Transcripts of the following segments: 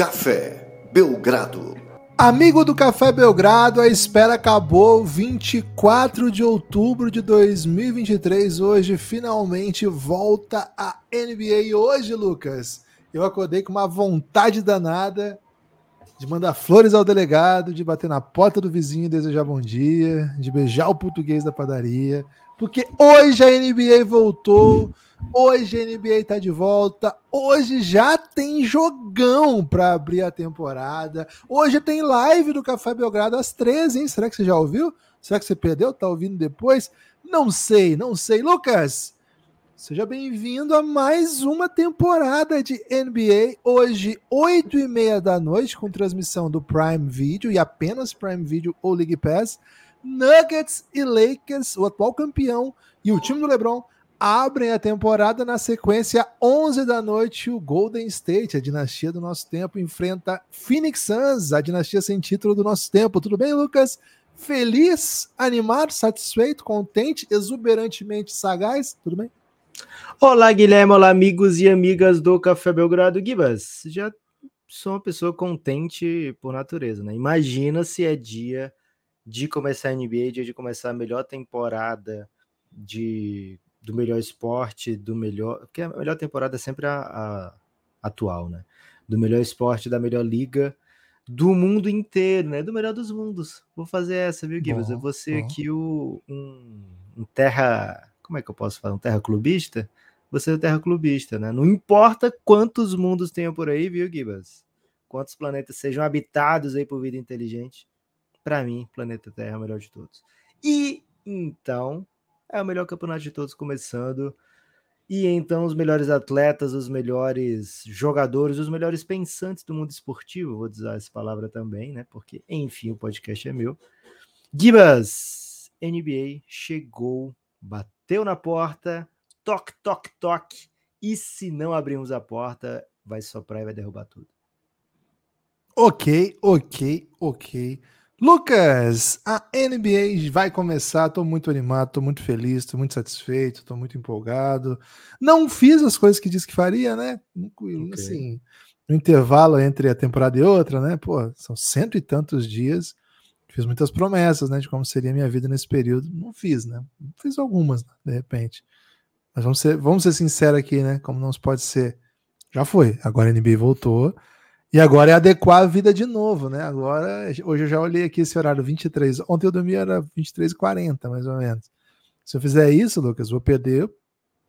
Café Belgrado. Amigo do Café Belgrado, a espera acabou 24 de outubro de 2023. Hoje finalmente volta a NBA. Hoje, Lucas, eu acordei com uma vontade danada de mandar flores ao delegado, de bater na porta do vizinho e desejar bom dia, de beijar o português da padaria, porque hoje a NBA voltou, hoje a NBA tá de volta, hoje já tem jogão para abrir a temporada, hoje tem live do Café Belgrado às 13, hein? Será que você já ouviu? Será que você perdeu? Tá ouvindo depois? Não sei, não sei. Lucas, Seja bem-vindo a mais uma temporada de NBA. Hoje, 8 e meia da noite, com transmissão do Prime Video e apenas Prime Video ou League Pass. Nuggets e Lakers, o atual campeão e o time do LeBron, abrem a temporada na sequência 11 da noite. O Golden State, a dinastia do nosso tempo, enfrenta Phoenix Suns, a dinastia sem título do nosso tempo. Tudo bem, Lucas? Feliz, animado, satisfeito, contente, exuberantemente sagaz? Tudo bem? Olá, Guilherme, olá, amigos e amigas do Café Belgrado. Gibas, já sou uma pessoa contente por natureza, né? Imagina se é dia de começar a NBA, dia de começar a melhor temporada de, do melhor esporte, do melhor. Porque a melhor temporada é sempre a, a atual, né? Do melhor esporte, da melhor liga do mundo inteiro, né? Do melhor dos mundos. Vou fazer essa, viu, Gibas? Eu vou ser bom. aqui o, um, um terra como é que eu posso falar? Um terra clubista? Você é um terra clubista, né? Não importa quantos mundos tenham por aí, viu, Gibas? Quantos planetas sejam habitados aí por vida inteligente. Para mim, planeta Terra é o melhor de todos. E então, é o melhor campeonato de todos começando. E então, os melhores atletas, os melhores jogadores, os melhores pensantes do mundo esportivo, vou usar essa palavra também, né? Porque, enfim, o podcast é meu. Gibas, NBA chegou, bateu na porta, toque, toque, toque. E se não abrirmos a porta, vai soprar e vai derrubar tudo. Ok, ok, ok. Lucas, a NBA vai começar. Estou muito animado, estou muito feliz, estou muito satisfeito, estou muito empolgado. Não fiz as coisas que disse que faria, né? Okay. Assim, no intervalo entre a temporada e outra, né? Pô, são cento e tantos dias. Fiz muitas promessas, né, de como seria a minha vida nesse período. Não fiz, né? Fiz algumas, né, de repente. Mas vamos ser, vamos ser sinceros aqui, né? Como não se pode ser. Já foi. Agora a NBA voltou. E agora é adequar a vida de novo, né? Agora, hoje eu já olhei aqui esse horário 23. Ontem eu dormi era 23h40, mais ou menos. Se eu fizer isso, Lucas, vou perder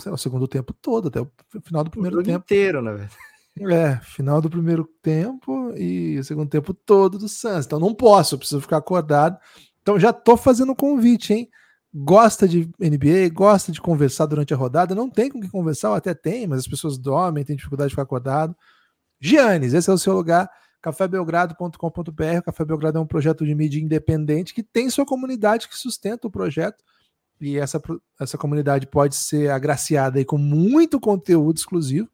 lá, o segundo tempo todo, até o final do primeiro o tempo. inteiro, na verdade. É, final do primeiro tempo e o segundo tempo todo do Suns. Então não posso, preciso ficar acordado. Então já tô fazendo convite, hein? Gosta de NBA, gosta de conversar durante a rodada, não tem com quem conversar, ou até tem, mas as pessoas dormem, tem dificuldade de ficar acordado. Giannis, esse é o seu lugar, cafébelgrado.com.br. O Café Belgrado é um projeto de mídia independente que tem sua comunidade que sustenta o projeto. E essa, essa comunidade pode ser agraciada aí com muito conteúdo exclusivo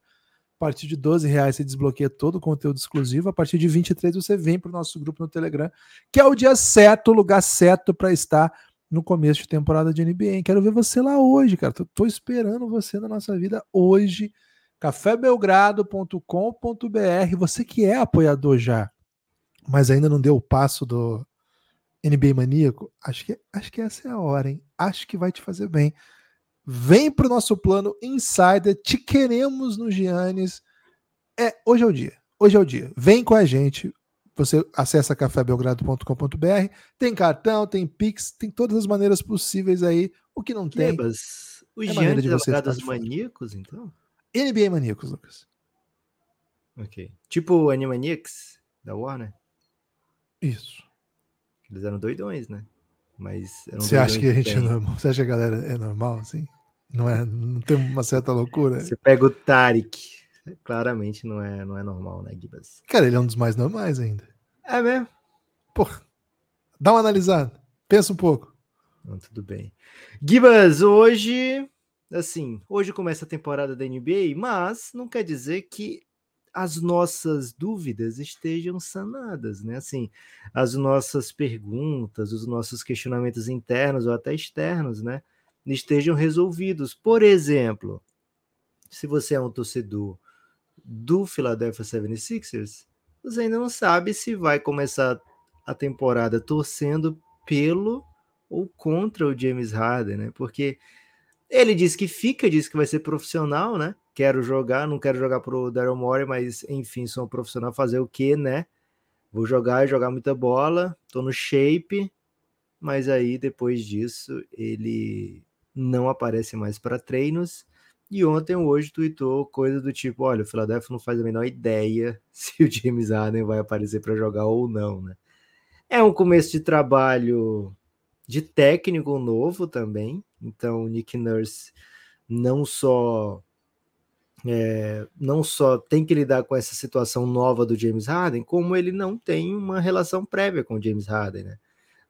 a partir de 12 reais você desbloqueia todo o conteúdo exclusivo. A partir de 23 você vem para o nosso grupo no Telegram, que é o dia certo, o lugar certo para estar no começo de temporada de NBA. Quero ver você lá hoje, cara. Tô, tô esperando você na nossa vida hoje. cafébelgrado.com.br. Você que é apoiador já, mas ainda não deu o passo do NBA Maníaco, acho que, acho que essa é a hora, hein? Acho que vai te fazer bem. Vem para o nosso plano Insider. Te queremos no Giannis. É, hoje é o dia. Hoje é o dia. Vem com a gente. Você acessa cafébelgrado.com.br. Tem cartão, tem Pix, tem todas as maneiras possíveis aí. O que não tem. Mas o é Giannis de você é dos maníacos, então? NBA Maníacos, Lucas. Ok. Tipo Animaniacs da Warner? Isso. Eles eram doidões, né? Mas Você acha que a gente é normal? Você acha que a galera é normal, assim? Não, é, não tem uma certa loucura. Você pega o Tarek, claramente não é, não é normal, né, Gibas? Cara, ele é um dos mais normais ainda. É mesmo? Pô, dá uma analisada. Pensa um pouco. Não, tudo bem. Gibas, hoje, assim, hoje começa a temporada da NBA, mas não quer dizer que as nossas dúvidas estejam sanadas, né? Assim, as nossas perguntas, os nossos questionamentos internos ou até externos, né? estejam resolvidos. Por exemplo, se você é um torcedor do Philadelphia 76ers, você ainda não sabe se vai começar a temporada torcendo pelo ou contra o James Harden, né? Porque ele diz que fica, diz que vai ser profissional, né? Quero jogar, não quero jogar pro Daryl Morey, mas enfim, sou um profissional, fazer o quê, né? Vou jogar, jogar muita bola, tô no shape, mas aí depois disso ele não aparece mais para treinos. E ontem hoje tweetou coisa do tipo: olha, o Philadelphia não faz a menor ideia se o James Harden vai aparecer para jogar ou não, né? É um começo de trabalho de técnico novo também. Então, o Nick Nurse não só é, não só tem que lidar com essa situação nova do James Harden, como ele não tem uma relação prévia com o James Harden, né?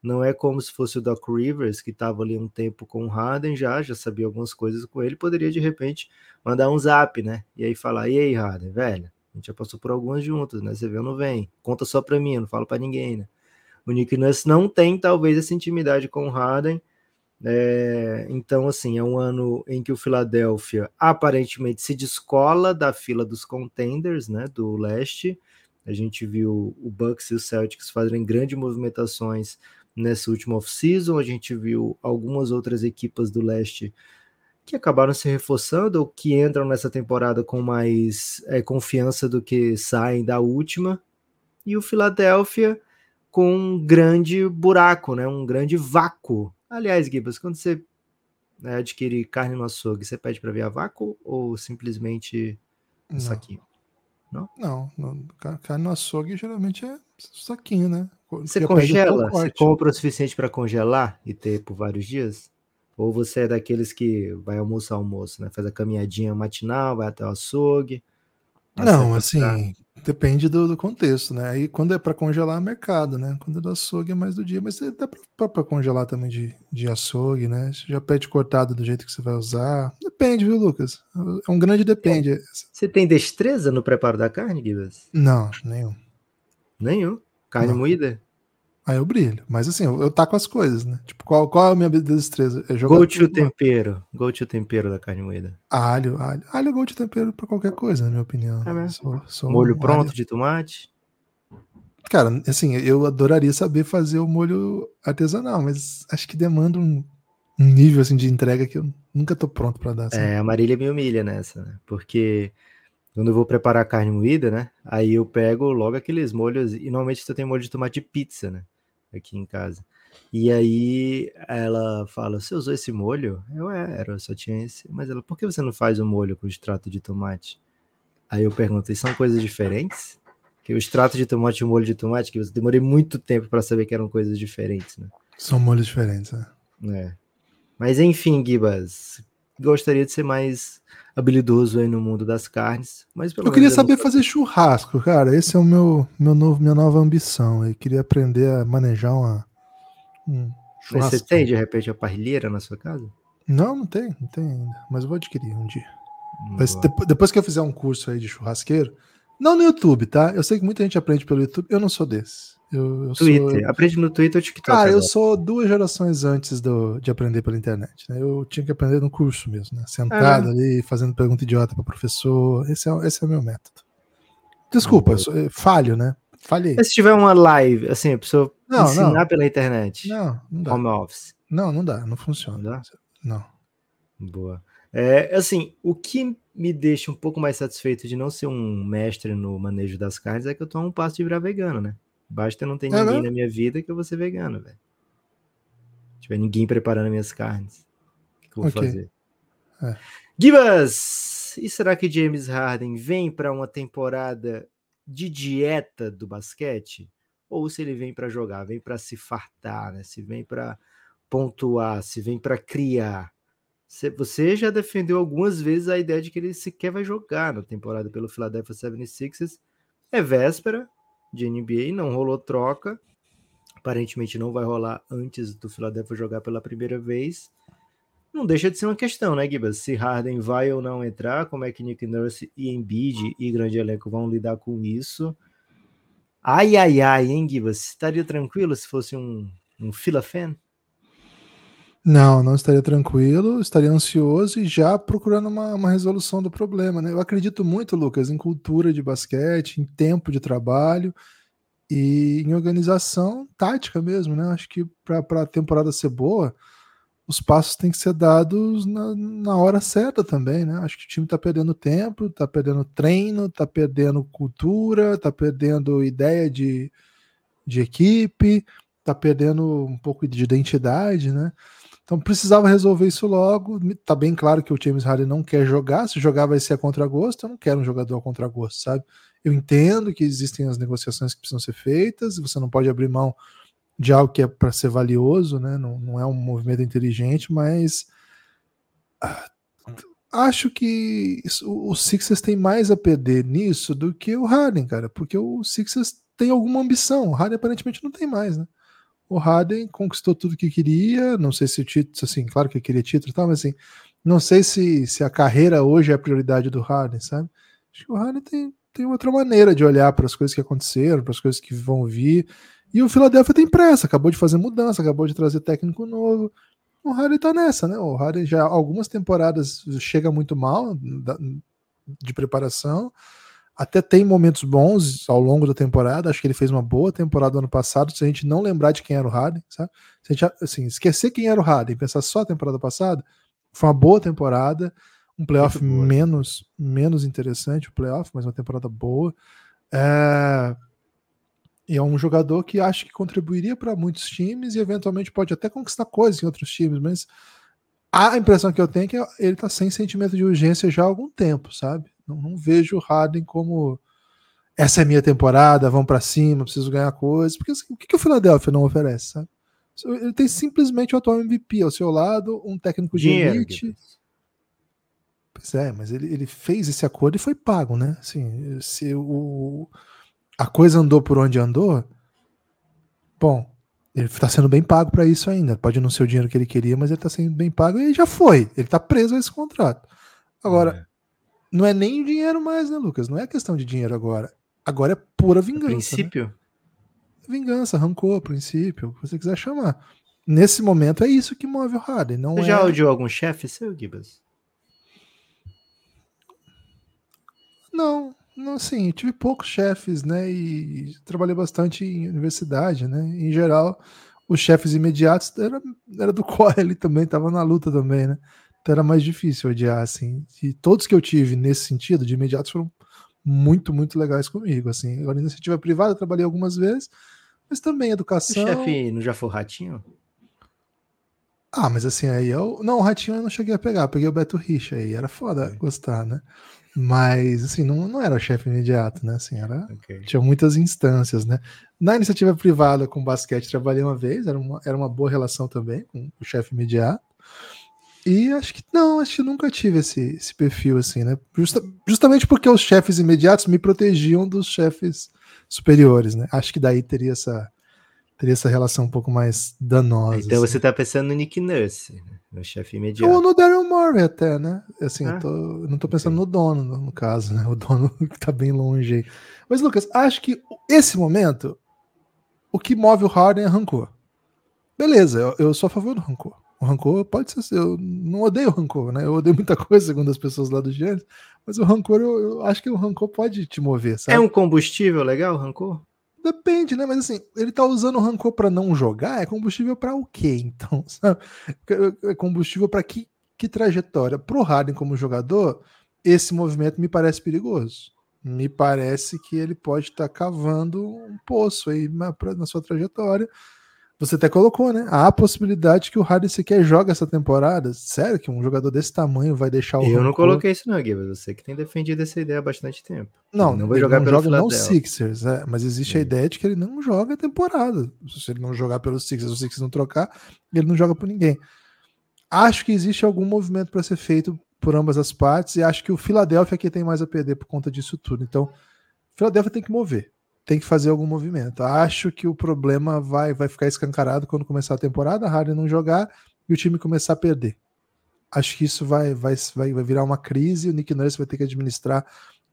Não é como se fosse o Doc Rivers, que estava ali um tempo com o Harden já, já sabia algumas coisas com ele, poderia de repente mandar um zap, né? E aí falar: e aí, Harden, velho? A gente já passou por algumas juntos, né? Você vê ou não vem? Conta só pra mim, não falo para ninguém, né? O Nick Nurse não tem, talvez, essa intimidade com o Harden. É, então, assim, é um ano em que o Philadelphia aparentemente se descola da fila dos contenders, né, do leste. A gente viu o Bucks e o Celtics fazerem grandes movimentações nessa última off-season. A gente viu algumas outras equipas do leste que acabaram se reforçando ou que entram nessa temporada com mais é, confiança do que saem da última. E o Philadelphia com um grande buraco, né? Um grande vácuo. Aliás, Gibas, quando você né, adquire carne no açougue, você pede para ver a vácuo ou simplesmente um Não. saquinho? Não, não, ca- carne no açougue geralmente é saquinho, né? Você Porque congela? Você compra o suficiente para congelar e ter por vários dias? Ou você é daqueles que vai almoçar almoço, né? Faz a caminhadinha matinal, vai até o açougue. Não, acerta assim, pra- depende do, do contexto, né? Aí quando é para congelar é mercado, né? Quando é do açougue é mais do dia, mas dá para congelar também de, de açougue, né? Você já pede cortado do jeito que você vai usar. Depende, viu, Lucas? É um grande depende. Você tem destreza no preparo da carne, Gibas? Não, nenhum. Nenhum. Carne Não. moída? Aí eu brilho. Mas assim, eu, eu taco as coisas, né? Tipo, qual, qual é a minha destreza? É jogar Go to tempero. Go to tempero da carne moída. alho, alho. Alho é gol de tempero pra qualquer coisa, na minha opinião. É mesmo? Sou- sou Molho um pronto alho- de tomate? Cara, assim, eu adoraria saber fazer o molho artesanal, mas acho que demanda um, um nível assim de entrega que eu nunca tô pronto pra dar. sabe? É, a Marília me humilha nessa, né? Porque quando eu vou preparar carne moída, né? Aí eu pego logo aqueles molhos, e normalmente eu tenho molho de tomate de pizza, né? Aqui em casa. E aí ela fala: Você usou esse molho? Eu é, era, eu só tinha esse. Mas ela, por que você não faz um molho com extrato de tomate? Aí eu pergunto: "E são coisas diferentes? Que o extrato de tomate e o molho de tomate, que eu demorei muito tempo para saber que eram coisas diferentes, né? São molhos diferentes. né? É. Mas enfim, Gibas, gostaria de ser mais habilidoso aí no mundo das carnes. Mas Eu queria saber fazer churrasco, cara. Esse é o meu, meu novo, minha nova ambição. Eu queria aprender a manejar uma, um Mas churrasco. você tem de repente a parrilheira na sua casa? Não, não tem, não tem ainda. Mas eu vou adquirir um dia. Mas Boa. depo- depois que eu fizer um curso aí de churrasqueiro, não no YouTube, tá? Eu sei que muita gente aprende pelo YouTube. Eu não sou desse. Eu, eu sou, Twitter. Aprende no Twitter ou TikTok. Cara, eu agora. sou duas gerações antes do, de aprender pela internet. Né? Eu tinha que aprender no curso mesmo, né? Sentado Ah. ali, fazendo pergunta idiota para professor. Esse é, esse é o meu método. Desculpa, eu sou- eu falho, né? Falhei. Mas se tiver uma live, assim, a pessoa Não, ensinar não. pela internet, Não, não dá. home office, Não, não dá, não não funciona. dá? Não. Boa. É, assim, o que me deixa um pouco mais satisfeito de não ser um mestre no manejo das carnes é que eu tô a um passo de virar vegano, né? Basta não ter ninguém mesmo? na minha vida que eu vou ser vegano, velho. Se tiver ninguém preparando minhas carnes, o que, que eu vou Ok. fazer? É. Gibas! E será que James Harden vem para uma temporada de dieta do basquete? Ou se ele vem para jogar, vem para se fartar, né? Se vem para pontuar, se vem para criar? Cê- Você já defendeu algumas vezes a ideia de que ele sequer vai jogar na temporada pelo Philadelphia 76ers. É véspera de NBA, não rolou troca. Aparentemente não vai rolar antes do Philadelphia jogar pela primeira vez. Não deixa de ser uma questão, né, Gibas? Se Harden vai ou não entrar, como é que Nick Nurse e Embiid e grande elenco vão lidar com isso? Ai, ai, ai, hein, Gibas? Estaria tranquilo se fosse um, um Fila fan? Não, não estaria tranquilo, estaria ansioso e já procurando uma, uma resolução do problema. Né? Eu acredito muito, Lucas, em cultura de basquete, em tempo de trabalho e em organização tática mesmo. Né? Acho que para a temporada ser boa, os passos têm que ser dados na, na hora certa também. Né? Acho que o time está perdendo tempo, está perdendo treino, está perdendo cultura, está perdendo ideia de, de equipe, está perdendo um pouco de identidade. Né? Então precisava resolver isso logo. Tá bem claro que o James Harden não quer jogar. Se jogar vai ser a contragosto. Eu não quero um jogador a contragosto, sabe? Eu entendo que existem as negociações que precisam ser feitas. Você não pode abrir mão de algo que é para ser valioso, né? Não, não é um movimento inteligente, mas ah, acho que o Sixers tem mais a perder nisso do que o Harden, cara, porque o Sixers tem alguma ambição. O Harden aparentemente não tem mais, né? O Harden conquistou tudo que queria. Não sei se o título, assim, claro que queria título e tal, mas assim, não sei se, se a carreira hoje é a prioridade do Harden, sabe? Acho que o Harden tem, tem outra maneira de olhar para as coisas que aconteceram, para as coisas que vão vir. E o Philadelphia tem pressa, acabou de fazer mudança, acabou de trazer técnico novo. O Harden tá nessa, né? O Harden já algumas temporadas chega muito mal de preparação até tem momentos bons ao longo da temporada. Acho que ele fez uma boa temporada no ano passado. Se a gente não lembrar de quem era o Harden, sabe? Se a gente assim, esquecer quem era o Harden e pensar só a temporada passada, foi uma boa temporada. Um playoff menos, menos interessante, o playoff, mas uma temporada boa. É... E é um jogador que acho que contribuiria para muitos times e eventualmente pode até conquistar coisas em outros times, mas a impressão que eu tenho é que ele está sem sentimento de urgência já há algum tempo, sabe? Não, não vejo o Harden como essa é minha temporada, vão para cima, preciso ganhar coisas. Porque assim, o que, que o Philadelphia não oferece? Sabe? Ele tem simplesmente o atual MVP ao seu lado, um técnico de Dinheiro, elite. Pois é, mas ele, ele fez esse acordo e foi pago, né? Assim, se o, a coisa andou por onde andou, bom, ele está sendo bem pago para isso ainda. Pode não ser o dinheiro que ele queria, mas ele está sendo bem pago e já foi. Ele está preso a esse contrato. Agora, não é nem dinheiro mais, né, Lucas? Não é questão de dinheiro agora. Agora é pura vingança. princípio? Né? Vingança, rancor, princípio, o que você quiser chamar. Nesse momento é isso que move o Harden. Não você é... já odiou algum chefe seu, Gibas? Não, não assim, tive poucos chefes, né? E trabalhei bastante em universidade, né? Em geral, os chefes imediatos era, era do qual ele também estava na luta também, né? Então era mais difícil odiar, assim. E todos que eu tive nesse sentido, de imediatos, foram muito, muito legais comigo, assim. Agora, iniciativa privada, eu trabalhei algumas vezes, mas também educação... O chefe não já foi o Ratinho? Ah, mas assim, aí eu... Não, o Ratinho eu não cheguei a pegar, peguei o Beto Richa aí, era foda gostar, né? Mas, assim, não, não era o chefe imediato, né? Assim, era, okay. Tinha muitas instâncias, né? Na iniciativa privada com basquete, trabalhei uma vez, era uma, era uma boa relação também com o chefe imediato. E acho que não, acho que nunca tive esse, esse perfil assim, né? Justa, justamente porque os chefes imediatos me protegiam dos chefes superiores, né? Acho que daí teria essa teria essa relação um pouco mais danosa. Então assim. você tá pensando no Nick Nurse, né? no chefe imediato. Ou no Daryl Morey até, né? Assim, ah, eu, tô, eu não tô pensando no dono, no, no, caso, né? O dono que tá bem longe aí. Mas, Lucas, acho que esse momento, o que move o Harden é rancor. Beleza, eu, eu sou a favor do rancor. O rancor pode ser. Eu não odeio o rancor, né? Eu odeio muita coisa, segundo as pessoas lá do Gênesis, mas o rancor, eu, eu, acho que o rancor pode te mover, sabe? É um combustível legal, o rancor? Depende, né? Mas assim, ele tá usando o rancor para não jogar, é combustível para o quê, então? Sabe? É combustível para que, que trajetória? Pro Harden como jogador, esse movimento me parece perigoso. Me parece que ele pode estar tá cavando um poço aí na, na sua trajetória você até colocou, né? Há a possibilidade que o Harden sequer joga essa temporada. Sério que um jogador desse tamanho vai deixar o. Eu não coloquei isso, não, Guilherme. Você que tem defendido essa ideia há bastante tempo. Não, ele não vai jogar não pelo joga não Sixers, é, mas existe é. a ideia de que ele não joga a temporada. Se ele não jogar pelos Sixers, os Sixers não trocar, ele não joga por ninguém. Acho que existe algum movimento para ser feito por ambas as partes e acho que o Philadelphia aqui tem mais a perder por conta disso tudo. Então, o Philadelphia tem que mover tem que fazer algum movimento. Acho que o problema vai, vai ficar escancarado quando começar a temporada, a Harden não jogar e o time começar a perder. Acho que isso vai, vai, vai, vai virar uma crise e o Nick Nurse vai ter que administrar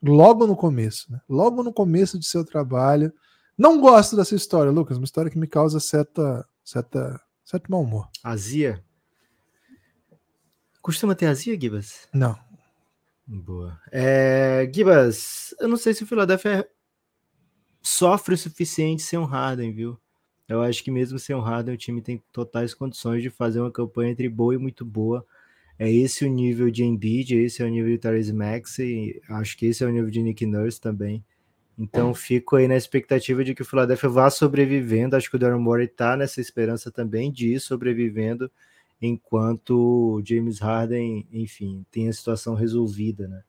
logo no começo, né? logo no começo de seu trabalho. Não gosto dessa história, Lucas, uma história que me causa certa, certa, certo mau humor. Azia? Costuma ter azia, Gibas? Não. Boa. É, Gibas, eu não sei se o Philadelphia sofre o suficiente sem um Harden, viu? Eu acho que mesmo sem um Harden, o time tem totais condições de fazer uma campanha entre boa e muito boa. É esse o nível de Embiid, esse é o nível de Therese Max, e acho que esse é o nível de Nick Nurse também. Então fico aí na expectativa de que o Philadelphia vá sobrevivendo. Acho que o Darren Morey está nessa esperança também de ir sobrevivendo enquanto James Harden, enfim, tem a situação resolvida, né?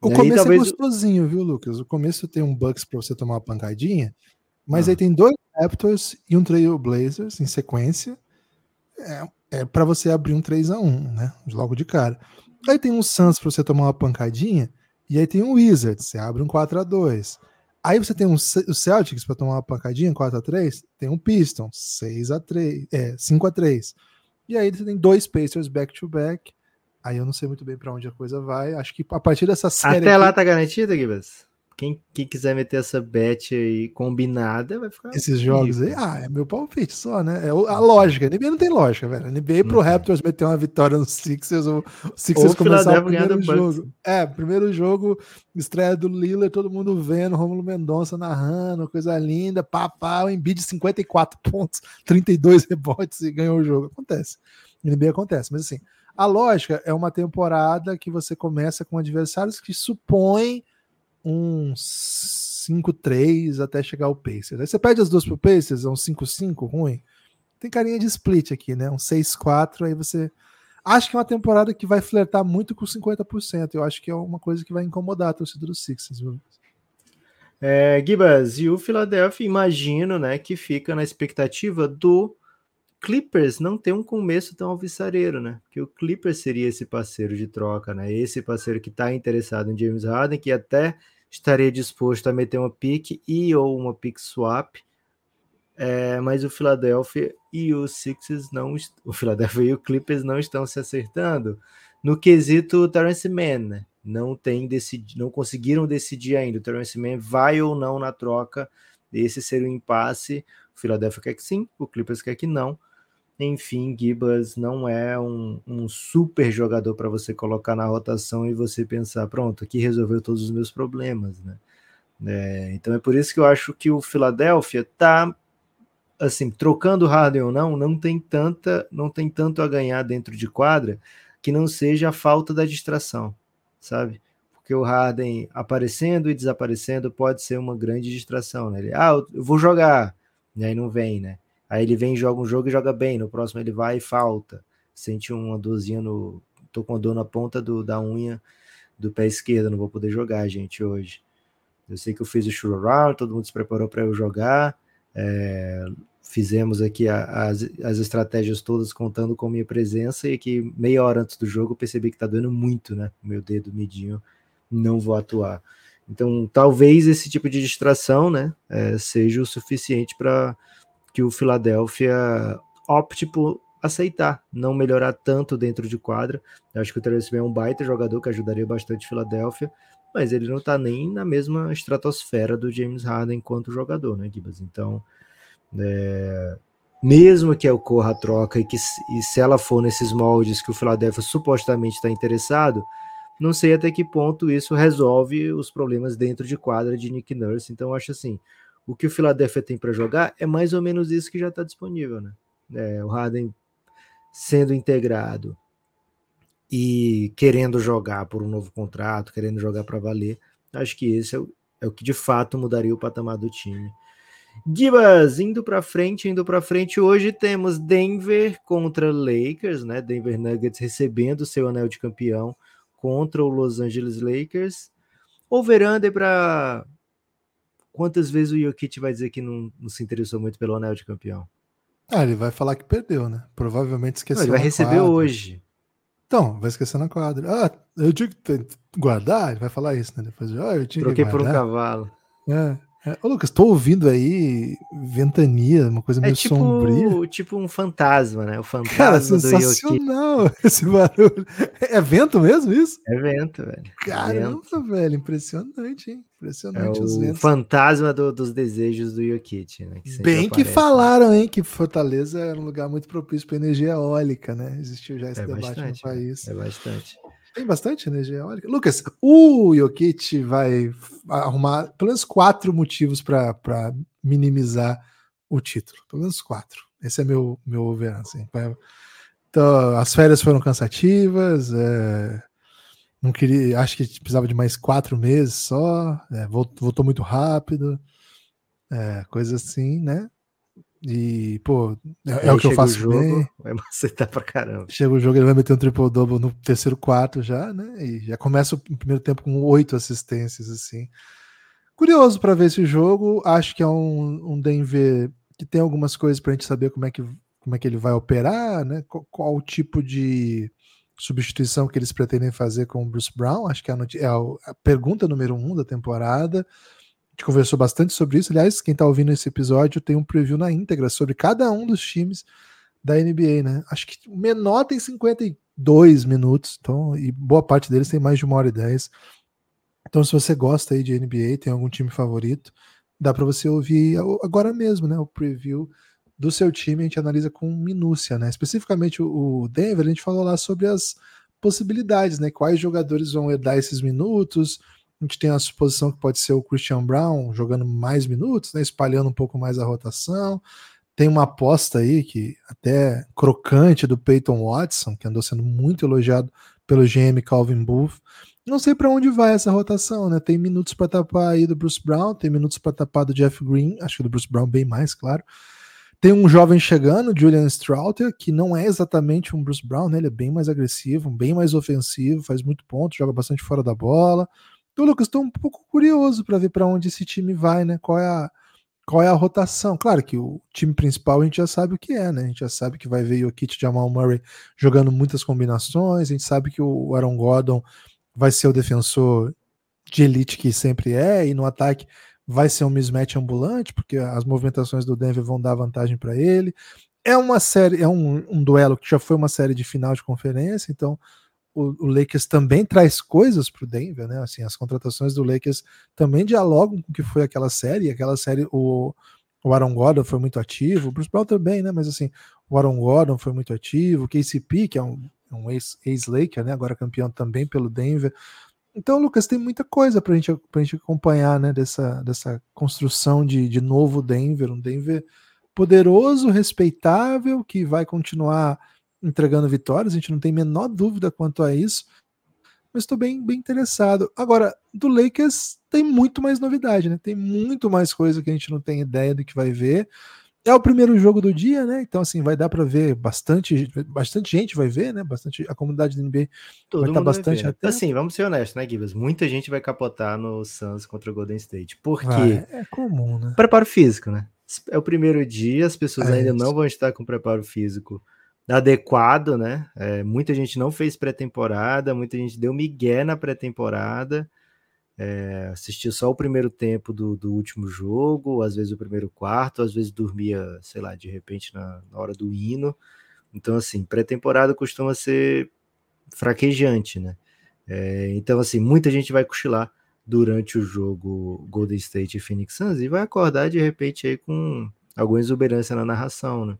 O começo é talvez... é gostosinho, viu, Lucas? O começo tem um Bucks para você tomar uma pancadinha, mas ah. aí tem dois Raptors e um Trail Blazers em sequência. É, é para você abrir um 3 a 1 né? Logo de cara. Aí tem um Suns para você tomar uma pancadinha, e aí tem um Wizards, você abre um 4 a 2 Aí você tem um, o Celtics para tomar uma pancadinha, 4 a 3 tem um Pistons, 6 a 3 é, 5 a 3 E aí você tem dois Pacers back-to-back. Aí eu não sei muito bem para onde a coisa vai. Acho que a partir dessa série. Até aqui, lá tá garantido, Gibas? Quem, quem, quiser meter essa bet aí combinada vai ficar. Esses jogos aí, ah, é meu palpite só, né? É a lógica. A NBA não tem lógica, velho. A NBA pro Raptors meter uma vitória no Sixers, o Sixers começar o primeiro jogo. É, primeiro jogo, estreia do Lillard, todo mundo vendo, Romulo Mendonça narrando, coisa linda, papá, o Embiid 54 pontos, 32 rebotes e ganhou o jogo. Acontece. A NBA acontece, mas assim, a lógica é uma temporada que você começa com adversários que supõem um 5-3 até chegar ao Pacers. Aí você pede as duas pro Pacers, é um 5-5 ruim. Tem carinha de split aqui, né? Um 6-4, aí você. Acho que é uma temporada que vai flertar muito com 50%. Eu acho que é uma coisa que vai incomodar a torcida do Sixers, viu? É, Gibas, e o Philadelphia, imagino, né, que fica na expectativa do Clippers não ter um começo tão alvissareiro, né? Que o Clippers seria esse parceiro de troca, né? Esse parceiro que está interessado em James Harden, que até estaria disposto a meter uma pick e ou uma pick swap. É, mas o Philadelphia e o Sixers não, o Philadelphia e o Clippers não estão se acertando no quesito Terrence Mann, né? Não tem decidi, não conseguiram decidir ainda. O Terrence Mann vai ou não na troca. Esse seria o impasse. O Philadelphia quer que sim, o Clippers quer que não. Enfim, Gibas não é um, um super jogador para você colocar na rotação e você pensar, pronto, aqui resolveu todos os meus problemas, né? É, então é por isso que eu acho que o Philadelphia tá assim, trocando Harden ou não, não tem tanta, não tem tanto a ganhar dentro de quadra que não seja a falta da distração, sabe? Porque o Harden aparecendo e desaparecendo pode ser uma grande distração, né? Ele, ah, eu vou jogar, e aí não vem, né? Aí ele vem, joga um jogo e joga bem. No próximo ele vai e falta. Sente uma dorzinha no. Tô com dor na ponta do, da unha do pé esquerdo. Não vou poder jogar, gente, hoje. Eu sei que eu fiz o shoot around, todo mundo se preparou para eu jogar. É, fizemos aqui a, as, as estratégias todas contando com minha presença e que meia hora antes do jogo eu percebi que tá doendo muito, né? Meu dedo midinho, não vou atuar. Então, talvez esse tipo de distração, né, é, seja o suficiente para que o Philadelphia opte por aceitar, não melhorar tanto dentro de quadra. Eu acho que o Terence é um baita jogador que ajudaria bastante o Philadelphia, mas ele não está nem na mesma estratosfera do James Harden enquanto jogador, né, Gibas? Então, é, mesmo que ocorra a troca e que e se ela for nesses moldes que o Philadelphia supostamente está interessado, não sei até que ponto isso resolve os problemas dentro de quadra de Nick Nurse. Então, acho assim, o que o Philadelphia tem para jogar é mais ou menos isso que já está disponível, né? É, o Harden sendo integrado e querendo jogar por um novo contrato, querendo jogar para valer, acho que esse é o, é o, que de fato mudaria o patamar do time. Gibas, indo para frente, indo para frente, hoje temos Denver contra Lakers, né? Denver Nuggets recebendo seu anel de campeão contra o Los Angeles Lakers. Over-under para Quantas vezes o Jokic vai dizer que não, não, se interessou muito pelo anel de campeão? Ah, ele vai falar que perdeu, né? Provavelmente esqueceu. Não, ele vai receber quadra. hoje. Então, vai esquecer na quadra. Ah, eu tinha que guardar, ele vai falar isso, né? Depois, ah, eu tinha Troquei que por um cavalo. É. É, ô, Lucas, tô ouvindo aí ventania, uma coisa É meio tipo, sombria. tipo um fantasma, né? O fantasma Cara, do sensacional esse barulho. É vento mesmo isso? É vento, velho. Vento. Caramba, velho, impressionante, hein? É Impressionante os o ventos. fantasma do- dos desejos do Yokit, né? sempre Bem que aparece. falaram, hein, que Fortaleza era um lugar muito propício para energia eólica, né? Existiu já esse É debate bastante, no país. É bastante. Tem bastante energia eólica. Lucas, o Jokic vai arrumar pelo menos quatro motivos para minimizar o título. Pelo menos quatro. Esse é meu, meu over, assim. Então, as férias foram cansativas. é, Não queria, acho que precisava de mais quatro meses só. é, vol- voltou muito rápido. É, coisa assim, né? E, pô, é, é o que eu faço jogo, bem. vai macetar pra caramba. Chega o jogo, ele vai meter um triple-double no terceiro quarto já, né? E já começa o primeiro tempo com oito assistências, assim. Curioso para ver esse jogo. Acho que é um, um Denver que tem algumas coisas para a gente saber como é, que, como é que ele vai operar, né? Qual, qual o tipo de substituição que eles pretendem fazer com o Bruce Brown. Acho que é a, é a pergunta número um da temporada. Gente conversou bastante sobre isso. Aliás, quem está ouvindo esse episódio tem um preview na íntegra sobre cada um dos times da NBA, né? Acho que o menor tem 52 minutos, então, e boa parte deles tem mais de uma hora e dez. Então, se você gosta aí de NBA, tem algum time favorito, dá para você ouvir agora mesmo, né? O preview do seu time, a gente analisa com minúcia, né? Especificamente o Denver, a gente falou lá sobre as possibilidades, né? Quais jogadores vão herdar esses minutos. A gente tem a suposição que pode ser o Christian Brown jogando mais minutos, né? Espalhando um pouco mais a rotação. Tem uma aposta aí que até crocante do Peyton Watson, que andou sendo muito elogiado pelo GM Calvin Booth. Não sei para onde vai essa rotação, né? Tem minutos para tapar aí do Bruce Brown, tem minutos para tapar do Jeff Green, acho que do Bruce Brown bem mais, claro. Tem um jovem chegando, Julian Strouter, que não é exatamente um Bruce Brown, né? Ele é bem mais agressivo, bem mais ofensivo, faz muito ponto, joga bastante fora da bola. Então, Lucas, estou um pouco curioso para ver para onde esse time vai, né? Qual é a qual é a rotação? Claro que o time principal a gente já sabe o que é, né? A gente já sabe que vai ver Jokic e Jamal Murray jogando muitas combinações, a gente sabe que o Aaron Gordon vai ser o defensor de elite que sempre é, e no ataque vai ser um mismatch ambulante, porque as movimentações do Denver vão dar vantagem para ele. É uma série, é um, um, duelo que já foi uma série de final de conferência, então o, o Lakers também traz coisas para o Denver, né? Assim, as contratações do Lakers também dialogam com o que foi aquela série. Aquela série, o, o Aaron Gordon foi muito ativo, o Bruce Brown também, né? Mas assim, o Aaron Gordon foi muito ativo, o KCP, que é um, um ex-Laker, né? Agora campeão também pelo Denver. Então, Lucas, tem muita coisa para gente, a gente acompanhar, né? Dessa, dessa construção de, de novo Denver, um Denver poderoso, respeitável, que vai continuar entregando vitórias, a gente não tem menor dúvida quanto a isso, mas estou bem, bem interessado. Agora, do Lakers tem muito mais novidade, né? Tem muito mais coisa que a gente não tem ideia do que vai ver. É o primeiro jogo do dia, né? Então, assim, vai dar para ver bastante, bastante gente vai ver, né? Bastante, a comunidade do NBA Todo vai estar mundo bastante vai ver. atenta. Assim, vamos ser honestos, né, Gibas? Muita gente vai capotar no Suns contra o Golden State. Por quê? Vai, é comum, né? Preparo físico, né? É o primeiro dia, as pessoas É ainda isso. não vão estar com preparo físico adequado, né? É, muita gente não fez pré-temporada, muita gente deu migué na pré-temporada, é, assistiu só o primeiro tempo do, do, último jogo, às vezes o primeiro quarto, às vezes dormia, sei lá, de repente na, na hora do hino. Então, assim, pré-temporada costuma ser fraquejante, né? É, então, assim, muita gente vai cochilar durante o jogo Golden State e Phoenix Suns e vai acordar de repente aí com alguma exuberância na narração, né?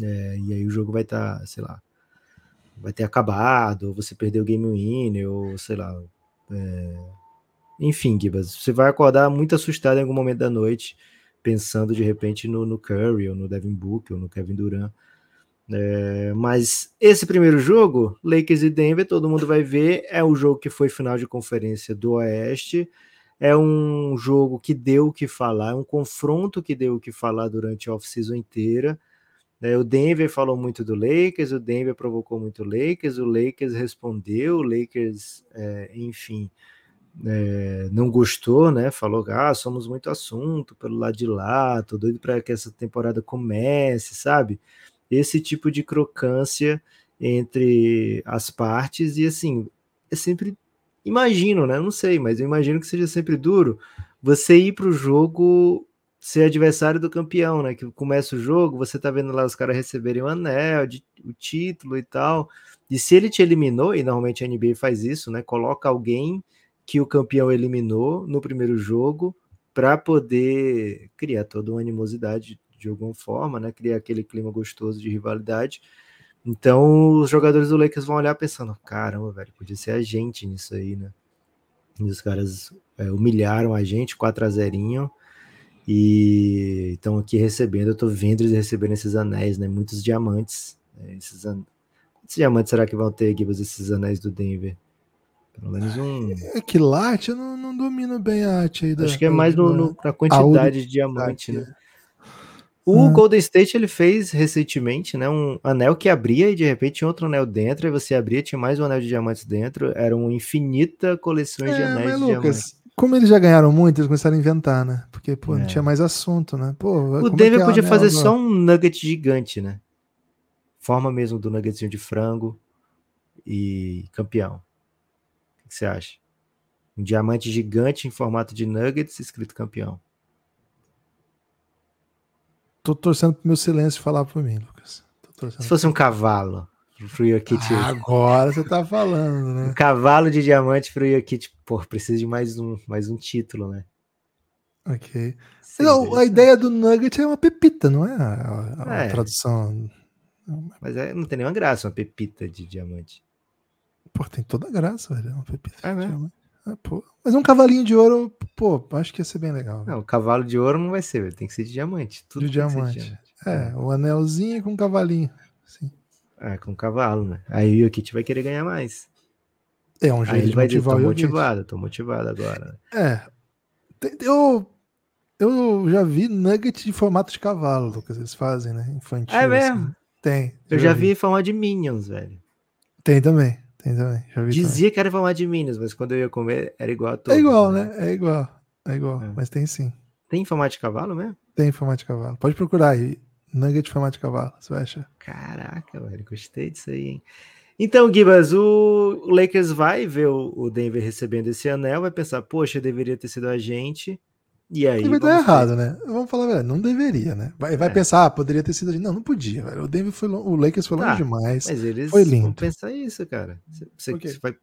É, e aí o jogo vai estar, tá, sei lá, vai ter acabado, ou você perdeu o game winner, ou sei lá. É... Enfim, Gibas, você vai acordar muito assustado em algum momento da noite, pensando de repente no, no Curry, ou no Devin Booker, ou no Kevin Durant. É, mas esse primeiro jogo, Lakers e Denver, todo mundo vai ver, é o jogo que foi final de conferência do Oeste, é um jogo que deu o que falar, é um confronto que deu o que falar durante a off-season inteira. É, o Denver falou muito do Lakers, o Denver provocou muito o Lakers, o Lakers respondeu, o Lakers, é, enfim, é, não gostou, né? Falou, ah, somos muito assunto pelo lado de lá, tô doido para que essa temporada comece, sabe? Esse tipo de crocância entre as partes, e assim, é sempre, imagino, né? Não sei, mas eu imagino que seja sempre duro, você ir para o jogo ser adversário do campeão, né? Que começa o jogo, você tá vendo lá os caras receberem o anel, de, o título e tal. E se ele te eliminou, e normalmente a NBA faz isso, né? Coloca alguém que o campeão eliminou no primeiro jogo para poder criar toda uma animosidade de alguma forma, né? Criar aquele clima gostoso de rivalidade. Então, os jogadores do Lakers vão olhar pensando: caramba, velho, podia ser a gente nisso aí, né? E os caras é, humilharam a gente, 4 a 0 e estão aqui recebendo. Eu tô vendo eles recebendo esses anéis, né? Muitos diamantes. Né? Esses an... Quantos diamantes será que vão ter, Gibbs, esses anéis do Denver? Pelo menos um. É que late eu não, não domino bem a arte aí. Da, Acho que é mais no, no, na quantidade de diamante, né? O hum. Golden State ele fez recentemente, né, um anel que abria e de repente tinha outro anel dentro, e você abria, tinha mais um anel de diamantes dentro, era uma infinita coleções é, de anéis de Lucas, diamantes. Como eles já ganharam muito, eles começaram a inventar, né? Porque, pô, é. não tinha mais assunto, né? Pô, o é Denver é podia fazer só um nugget gigante, né? Forma mesmo do nuggetzinho de frango e campeão. O que você acha? Um diamante gigante em formato de nuggets escrito campeão. Tô torcendo pro meu silêncio falar por mim, Lucas. Se fosse um cavalo pro Yokit. Ah, agora você tá falando, né? Um cavalo de diamante pro Yokit. Pô, precisa de mais um, mais um título, né? Ok. Não, a ideia do Nugget é uma pepita, não é a, a, é. tradução. Mas é, não tem nenhuma graça uma pepita de diamante. Pô, tem toda a graça, velho. É uma pepita é, de diamante. É. Mas um cavalinho de ouro, pô, acho que ia ser bem legal. Não, o cavalo de ouro não vai ser, tem que ser de diamante. Tudo de diamante. de diamante. É, o anelzinho com um cavalinho. Sim. É, com cavalo, né? Aí o Kit vai querer ganhar mais. É um jeito Aí ele de vai motivar dizer, tô motivado, tô motivado agora. É. Eu, eu já vi nugget de formato de cavalo, que eles fazem, né? Infantil. É mesmo? Assim. Tem. Eu já, já vi. vi em forma de Minions, velho. Tem também. Tem também. Dizia também. que era formato de Minions, mas quando eu ia comer era igual a todos. É igual, né? né? É igual. É igual. É. Mas tem sim. Tem formato de cavalo mesmo? Tem formato de cavalo. Pode procurar aí. Nugget de formato de cavalo, você vai achar. Caraca, velho, gostei disso aí, hein? Então, Gibas, o Lakers vai ver o Denver recebendo esse anel, vai pensar, poxa, deveria ter sido a gente. E aí. Vai dar errado, né? Vamos falar, velho, não deveria, né? Vai, vai é. pensar, ah, poderia ter sido a gente. Não, não podia, velho. O Denver foi o Lakers foi longe tá, demais. Mas eles foi lindo. vão pensar isso, cara. Você, você vai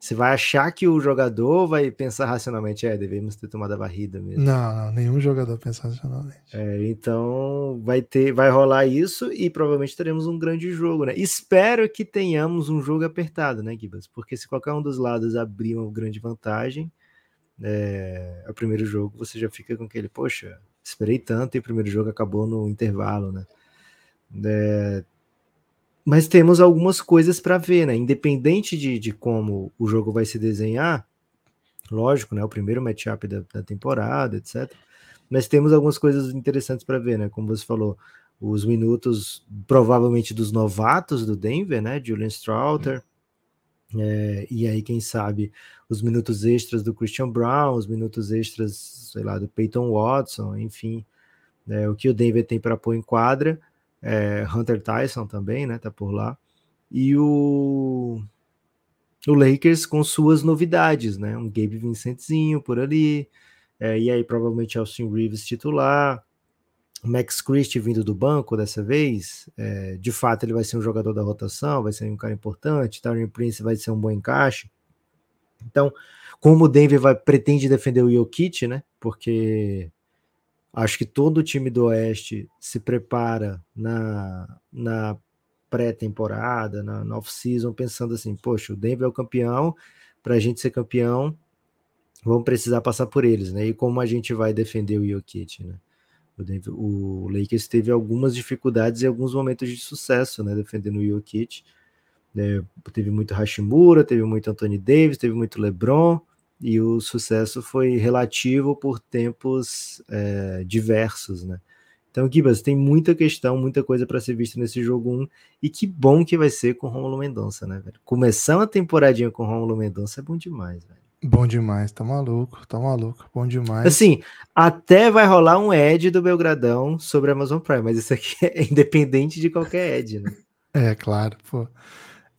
você vai achar que o jogador vai pensar racionalmente, é, devemos ter tomado a varrida mesmo. Não, não nenhum jogador pensa racionalmente. É, então vai ter, vai rolar isso e provavelmente teremos um grande jogo, né? Espero que tenhamos um jogo apertado, né, Gibas? Porque se qualquer um dos lados abrir uma grande vantagem, é, o primeiro jogo você já fica com aquele, poxa, esperei tanto e o primeiro jogo acabou no intervalo, né? É, mas temos algumas coisas para ver, né? Independente de, de como o jogo vai se desenhar, lógico, né? O primeiro matchup da, da temporada, etc. Mas temos algumas coisas interessantes para ver, né? Como você falou, os minutos provavelmente dos novatos do Denver, né? Julian Strouter. É, e aí, quem sabe, os minutos extras do Christian Brown, os minutos extras, sei lá, do Peyton Watson, enfim, é, o que o Denver tem para pôr em quadra é, Hunter Tyson também, né? Tá por lá. E o, o Lakers com suas novidades, né? Um Gabe Vincentezinho por ali. É, e aí, provavelmente, Austin Reeves titular. Max Christie vindo do banco dessa vez. É, de fato, ele vai ser um jogador da rotação, vai ser um cara importante. Tyrion Prince vai ser um bom encaixe. Então, como o Denver vai, pretende defender o Jokic, né? Porque Acho que todo o time do Oeste se prepara na, na pré-temporada, na, na off-season, pensando assim: poxa, o Denver é o campeão, para a gente ser campeão, vamos precisar passar por eles, né? E como a gente vai defender o Jokic, né? O, Denver, o Lakers teve algumas dificuldades e alguns momentos de sucesso, né? Defendendo o Jokic. É, teve muito Hashimura, teve muito Anthony Davis, teve muito LeBron, e o sucesso foi relativo por tempos é, diversos, né? Então, Gibas, tem muita questão, muita coisa para ser vista nesse jogo 1, e que bom que vai ser com o Romulo Mendonça, né, velho? Começar uma temporadinha com o Romulo Mendonça é bom demais, velho. Bom demais, tá maluco, tá maluco, bom demais. Assim, até vai rolar um Ed do Belgradão sobre a Amazon Prime, mas isso aqui é independente de qualquer Ed, né? É, claro, pô.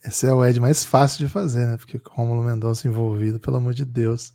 Esse é o Ed mais fácil de fazer, né? Porque com o Romulo Mendonça envolvido, pelo amor de Deus.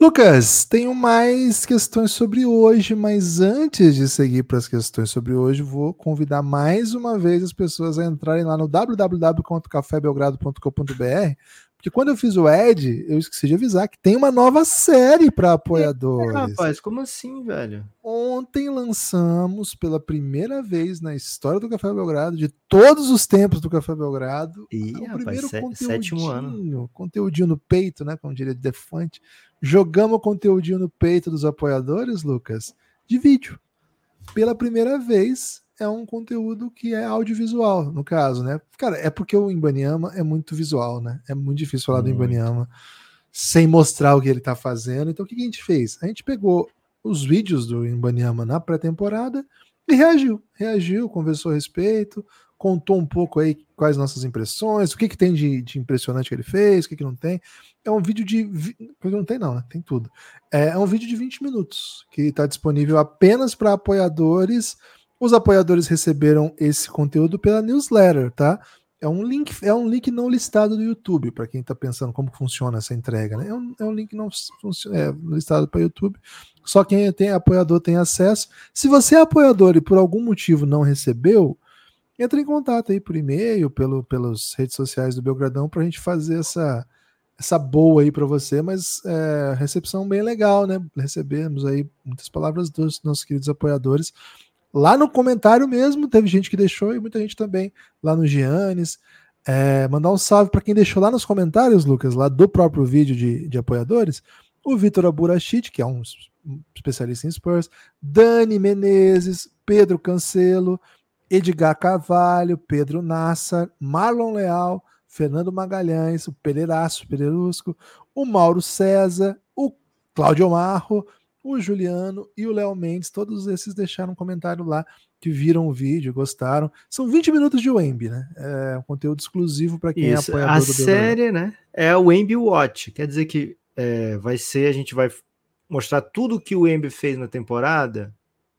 Lucas, tenho mais questões sobre hoje, mas antes de seguir para as questões sobre hoje, vou convidar mais uma vez as pessoas a entrarem lá no www.cafébelgrado.com.br porque quando eu fiz o Ed, eu esqueci de avisar que tem uma nova série para apoiadores. É, rapaz, como assim, velho? Ontem lançamos pela primeira vez na história do Café Belgrado, de todos os tempos do Café Belgrado, Ih, o rapaz, primeiro sétimo ano. conteúdinho no peito, né, como diria de Defante. Jogamos o conteúdinho no peito dos apoiadores, Lucas, de vídeo. Pela primeira vez, é um conteúdo que é audiovisual, no caso, né? Cara, é porque o Imbaniama é muito visual, né? É muito difícil falar muito. do Imbaniama sem mostrar o que ele tá fazendo. Então, o que a gente fez? A gente pegou os vídeos do Imbaniama na pré-temporada e reagiu. Reagiu, conversou a respeito, contou um pouco aí quais nossas impressões, o que, que tem de, de impressionante que ele fez, o que, que não tem. É um vídeo de. Não tem, não, né? Tem tudo. É, é um vídeo de 20 minutos que está disponível apenas para apoiadores os apoiadores receberam esse conteúdo pela newsletter, tá? É um link, é um link não listado do YouTube, para quem está pensando como funciona essa entrega. Né? É, um, é um link não é, listado para YouTube. Só quem tem apoiador tem acesso. Se você é apoiador e por algum motivo não recebeu, entre em contato aí por e-mail, pelo, pelas redes sociais do Belgradão, para a gente fazer essa, essa boa aí para você. Mas é, recepção bem legal, né? Recebemos aí muitas palavras dos nossos queridos apoiadores. Lá no comentário mesmo, teve gente que deixou e muita gente também lá no Giannis. É, mandar um salve para quem deixou lá nos comentários, Lucas, lá do próprio vídeo de, de apoiadores. O Vitor Aburachit, que é um especialista em Spurs, Dani Menezes, Pedro Cancelo, Edgar Carvalho, Pedro Nassar, Marlon Leal, Fernando Magalhães, o Pereiraço, Pereirusco, o Mauro César, o Cláudio Marro, o Juliano e o Léo Mendes, todos esses deixaram um comentário lá que viram o vídeo, gostaram. São 20 minutos de Wemby, né? É um conteúdo exclusivo para quem é Isso, é apoiador a do A série, né? É o Wemby Watch. Quer dizer que é, vai ser, a gente vai mostrar tudo que o Wemby fez na temporada?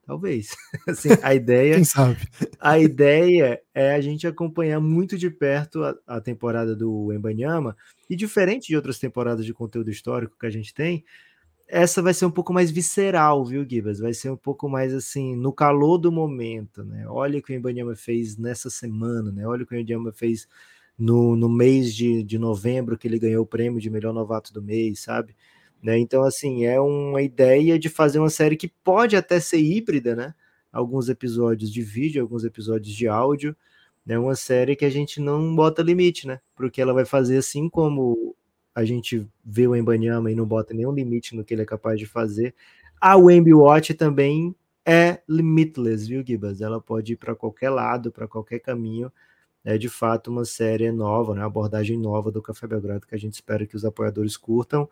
Talvez. assim, a ideia. quem sabe? A ideia é a gente acompanhar muito de perto a, a temporada do Embanyama e diferente de outras temporadas de conteúdo histórico que a gente tem, essa vai ser um pouco mais visceral, viu, Gibas? Vai ser um pouco mais assim, no calor do momento, né? Olha o que o Ibanyama fez nessa semana, né? Olha o que o Ibanyama fez no, no mês de, de novembro, que ele ganhou o prêmio de melhor novato do mês, sabe? Né? Então, assim, é uma ideia de fazer uma série que pode até ser híbrida, né? Alguns episódios de vídeo, alguns episódios de áudio. Né? uma série que a gente não bota limite, né? Porque ela vai fazer assim como a gente vê o Embanyama e não bota nenhum limite no que ele é capaz de fazer. A Wemby Watch também é limitless, viu, Gibas? Ela pode ir para qualquer lado, para qualquer caminho. É de fato uma série nova, né? Uma abordagem nova do Café Belgrado que a gente espera que os apoiadores curtam.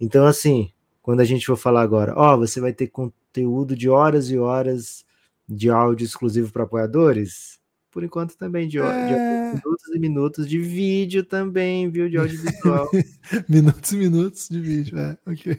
Então, assim, quando a gente for falar agora, ó, você vai ter conteúdo de horas e horas de áudio exclusivo para apoiadores, por enquanto também, de, é... de minutos e minutos de vídeo também, viu? De audiovisual. minutos e minutos de vídeo, é, ok.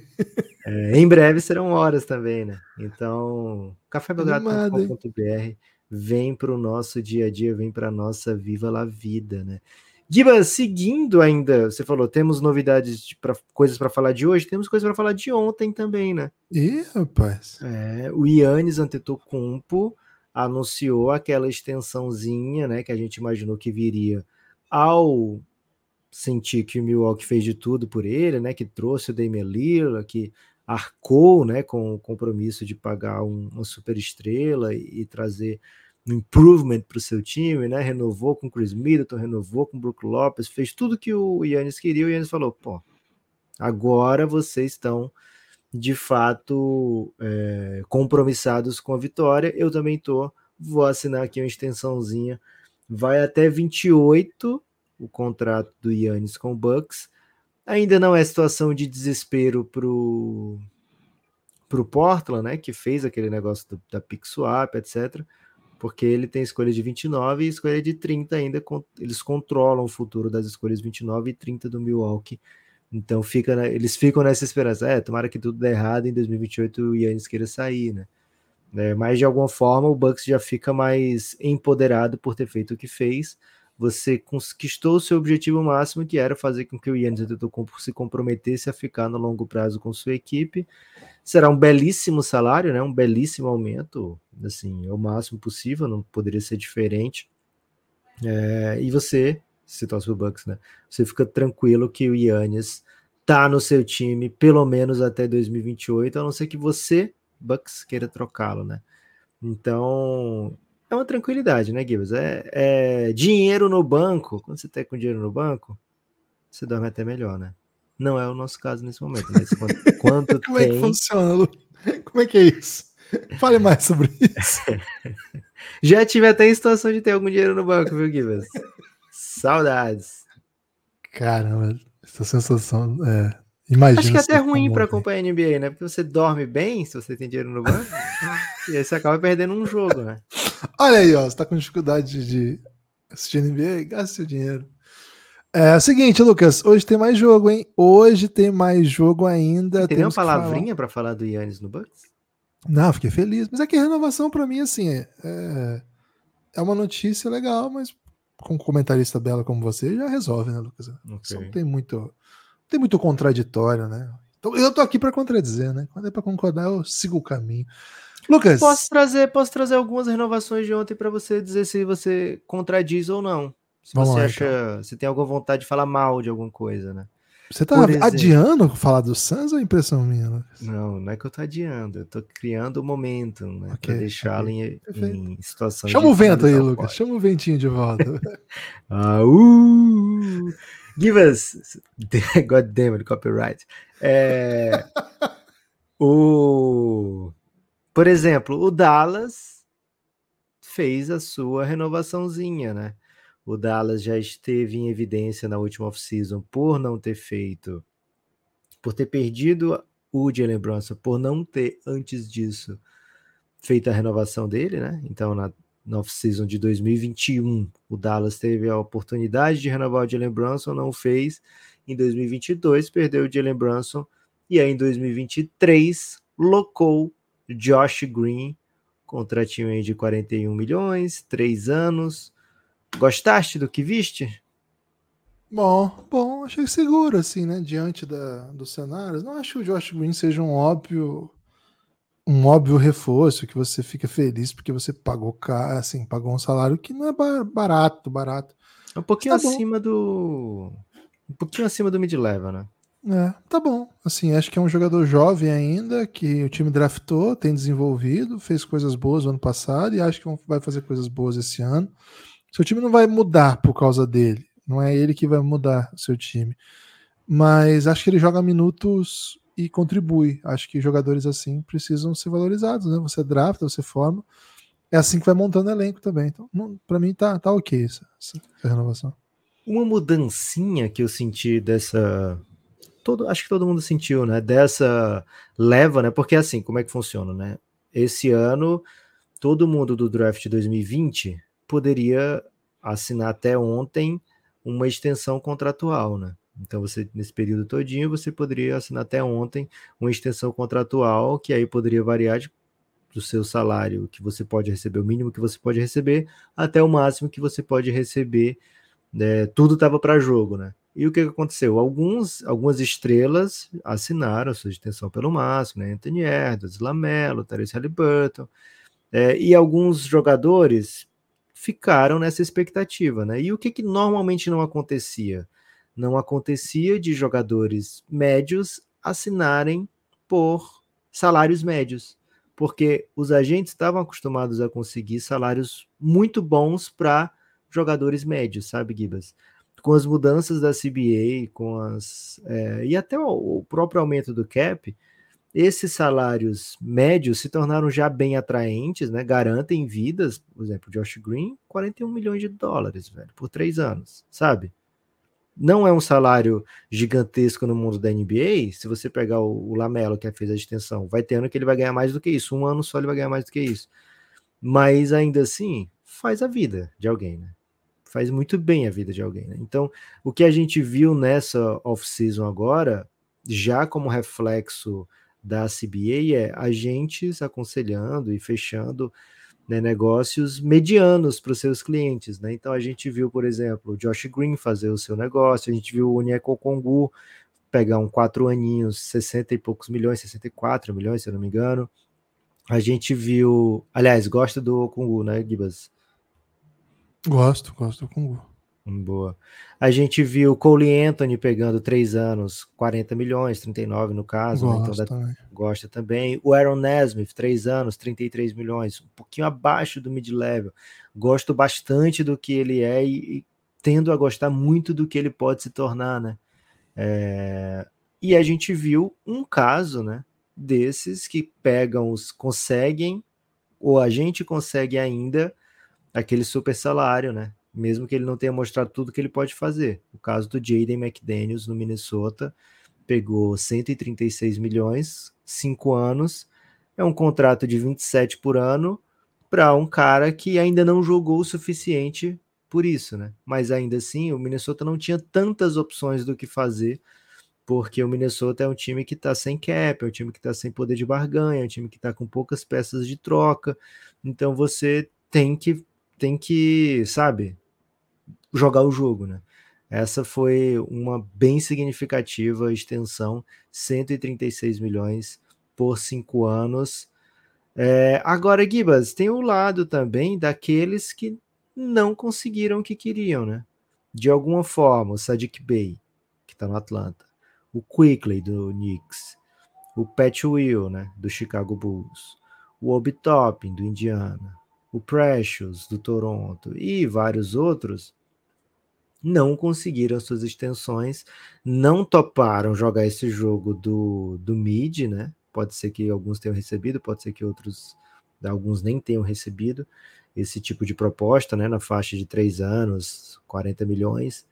É, em breve serão horas também, né? Então, cafébelgrado.com.br vem para o nosso dia a dia, vem para a nossa Viva la Vida, né? Giba, seguindo ainda, você falou, temos novidades, pra, coisas para falar de hoje, temos coisas para falar de ontem também, né? Ih, rapaz. É, o Yannis Antetokounmpo anunciou aquela extensãozinha, né, que a gente imaginou que viria ao sentir que o Milwaukee fez de tudo por ele, né, que trouxe o Damian Lillard, que arcou, né, com o compromisso de pagar um, uma super estrela e, e trazer um improvement para o seu time, né, renovou com Chris Middleton, renovou com Brook Lopes, fez tudo que o Yannis queria, o Yannis falou, pô, agora vocês estão de fato é, compromissados com a vitória. Eu também estou, vou assinar aqui uma extensãozinha. Vai até 28 o contrato do Yannis com o Bucks. Ainda não é situação de desespero pro pro Portland, né, que fez aquele negócio do, da pick swap, etc. Porque ele tem escolha de 29 e escolha de 30 ainda. Eles controlam o futuro das escolhas 29 e 30 do Milwaukee então fica, eles ficam nessa esperança, é, tomara que tudo dê errado em 2028 o Yannis queira sair, né? É, mas de alguma forma o Bucks já fica mais empoderado por ter feito o que fez. você conquistou o seu objetivo máximo, que era fazer com que o Yannis Antetokounmpo se comprometesse a ficar no longo prazo com sua equipe. Será um belíssimo salário, né? Um belíssimo aumento, assim, é o máximo possível, não poderia ser diferente. É, e você, se torce pro Bucks, né? Você fica tranquilo que o Yannis tá no seu time pelo menos até 2028, a não ser que você, Bucks, queira trocá-lo, né? Então, é uma tranquilidade, né, Gibbs? É, é, dinheiro no banco. Quando você tá com dinheiro no banco, você dorme até melhor, né? Não é o nosso caso nesse momento, mas quanto Como tem... é que funciona, Lu? Como é que é isso? Fale mais sobre isso. Já tive até em situação de ter algum dinheiro no banco, viu, Gibbs? Saudades. Caramba, essa sensação é, Imagina Acho que é até ruim para acompanhar a NBA, né? Porque você dorme bem se você tem dinheiro no banco. e aí você acaba perdendo um jogo, né? Olha aí, ó. Você tá com dificuldade de assistir NBA? Gaste seu dinheiro. É, é o seguinte, Lucas. Hoje tem mais jogo, hein? Hoje tem mais jogo ainda. Tem uma palavrinha para falar do Yannis no Bucks? Não, fiquei feliz. Mas é que a renovação para mim, assim, é, é uma notícia legal, mas com um comentarista bela como você já resolve, né, Lucas? Okay. Não tem muito tem muito contraditório, né? Então, eu tô aqui para contradizer, né? Quando é para concordar, eu sigo o caminho. Lucas. Posso trazer, posso trazer algumas renovações de ontem para você dizer se você contradiz ou não. Se Vamos você lá, acha. Então. Se tem alguma vontade de falar mal de alguma coisa, né? Você tá exemplo, adiando falar do Suns ou é impressão minha? Lucas? Não, não é que eu tô adiando, eu tô criando o um momento, né? Okay, pra deixá-lo okay. em, em situação Chama o vento aí, Lucas. Chama o ventinho de volta. ah, uh! Give us. God damn it, copyright. É, o, por exemplo, o Dallas fez a sua renovaçãozinha, né? O Dallas já esteve em evidência na última off-season por não ter feito, por ter perdido o Jalen Brunson, por não ter antes disso feito a renovação dele, né? Então, na na off-season de 2021. O Dallas teve a oportunidade de renovar o Jalen Brunson, não fez. Em 2022, perdeu o Jalen Brunson. E aí, em 2023, locou Josh Green, contratinho aí de 41 milhões, três anos. Gostaste do que viste? Bom, bom, achei seguro, assim, né? Diante da, dos cenários. Não acho que o Josh Green seja um óbvio um óbvio reforço que você fica feliz porque você pagou assim, pagou um salário que não é barato, barato. É um pouquinho tá acima bom. do um pouquinho acima do mid-level, né? É, tá bom. Assim, acho que é um jogador jovem ainda, que o time draftou, tem desenvolvido, fez coisas boas no ano passado e acho que vai fazer coisas boas esse ano. Seu time não vai mudar por causa dele. Não é ele que vai mudar o seu time. Mas acho que ele joga minutos e contribui. Acho que jogadores assim precisam ser valorizados, né? Você drafta, você forma. É assim que vai montando elenco também. Então, para mim tá, tá ok essa, essa, renovação. Uma mudancinha que eu senti dessa. Todo, acho que todo mundo sentiu, né? Dessa leva, né? Porque assim, como é que funciona, né? Esse ano, todo mundo do draft 2020 poderia assinar até ontem uma extensão contratual, né? Então, você nesse período todinho, você poderia assinar até ontem uma extensão contratual, que aí poderia variar de, do seu salário que você pode receber, o mínimo que você pode receber, até o máximo que você pode receber. Né? Tudo estava para jogo, né? E o que aconteceu? Alguns, algumas estrelas assinaram sua extensão pelo máximo, né? Anthony Edwards, Lamelo, Therese Halliburton, é, e alguns jogadores ficaram nessa expectativa, né? E o que, que normalmente não acontecia? não acontecia de jogadores médios assinarem por salários médios, porque os agentes estavam acostumados a conseguir salários muito bons para jogadores médios, sabe, Gibas? Com as mudanças da CBA, com as é, e até o, próprio aumento do cap, esses salários médios se tornaram já bem atraentes, né? Garantem vidas, por exemplo, Josh Green, 41 milhões de dólares, velho, por três anos, sabe? não é um salário gigantesco no mundo da NBA. Se você pegar o, o Lamelo, que fez a extensão, vai ter ano que ele vai ganhar mais do que isso. Um ano só ele vai ganhar mais do que isso. Mas ainda assim, faz a vida de alguém, né? Faz muito bem a vida de alguém, né? Então, o que a gente viu nessa off-season agora, já como reflexo da CBA, é agentes aconselhando e fechando né, negócios medianos para os seus clientes. Né? Então a gente viu, por exemplo, o Josh Green fazer o seu negócio, a gente viu o Onyeko Kongu pegar um quatro aninhos, 60 e poucos milhões, 64 milhões, se eu não me engano. A gente viu. Aliás, gosta do Kongu, né, Gibas? Gosto, gosto do Kongu. Boa. A gente viu Cole Anthony pegando três anos, 40 milhões, 39 no caso, né? então também. gosta também. O Aaron Nesmith, três anos, 33 milhões, um pouquinho abaixo do mid-level. Gosto bastante do que ele é e, e, tendo a gostar muito do que ele pode se tornar, né? É... E a gente viu um caso, né, desses que pegam os, conseguem, ou a gente consegue ainda, aquele super salário, né? Mesmo que ele não tenha mostrado tudo que ele pode fazer. O caso do Jaden McDaniels no Minnesota, pegou 136 milhões, 5 anos, é um contrato de 27 por ano para um cara que ainda não jogou o suficiente por isso, né? Mas ainda assim, o Minnesota não tinha tantas opções do que fazer, porque o Minnesota é um time que está sem cap, é um time que está sem poder de barganha, é um time que está com poucas peças de troca. Então você tem que tem que, sabe, jogar o jogo, né? Essa foi uma bem significativa extensão, 136 milhões por cinco anos. É, agora, Gibas, tem o um lado também daqueles que não conseguiram o que queriam, né? De alguma forma, o Sadiq Bey, que está no Atlanta, o Quickly do Knicks, o Pat Will, né, do Chicago Bulls, o Obi Toppin do Indiana, o Precious do Toronto e vários outros não conseguiram suas extensões, não toparam jogar esse jogo do, do mid, né? Pode ser que alguns tenham recebido, pode ser que outros, alguns nem tenham recebido esse tipo de proposta, né? Na faixa de três anos, 40 milhões,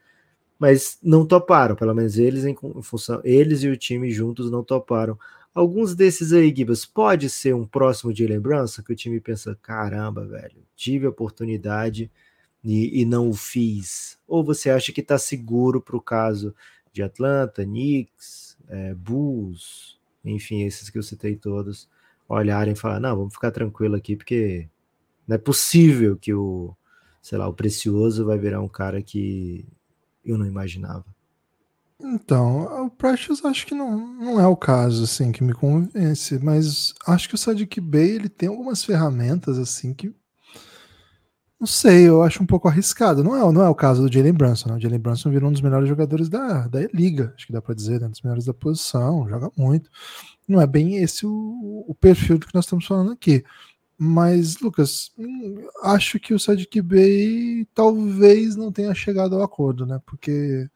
mas não toparam, pelo menos eles em, função, eles e o time juntos não toparam. Alguns desses aí, Gibas, pode ser um próximo de lembrança que o time pensa: caramba, velho, tive a oportunidade e, e não o fiz? Ou você acha que está seguro para o caso de Atlanta, Knicks, é, Bulls, enfim, esses que eu citei todos, olharem e falar, não, vamos ficar tranquilo aqui, porque não é possível que o, sei lá, o Precioso vai virar um cara que eu não imaginava. Então, o Precious acho que não, não é o caso, assim, que me convence, mas acho que o Sadiq Bey, ele tem algumas ferramentas, assim, que não sei, eu acho um pouco arriscado. Não é, não é o caso do Jalen Brunson. Né? O Jalen Brunson virou um dos melhores jogadores da, da liga, acho que dá para dizer, né? um dos melhores da posição, joga muito. Não é bem esse o, o perfil do que nós estamos falando aqui. Mas, Lucas, hum, acho que o Sadiq Bey talvez não tenha chegado ao acordo, né? Porque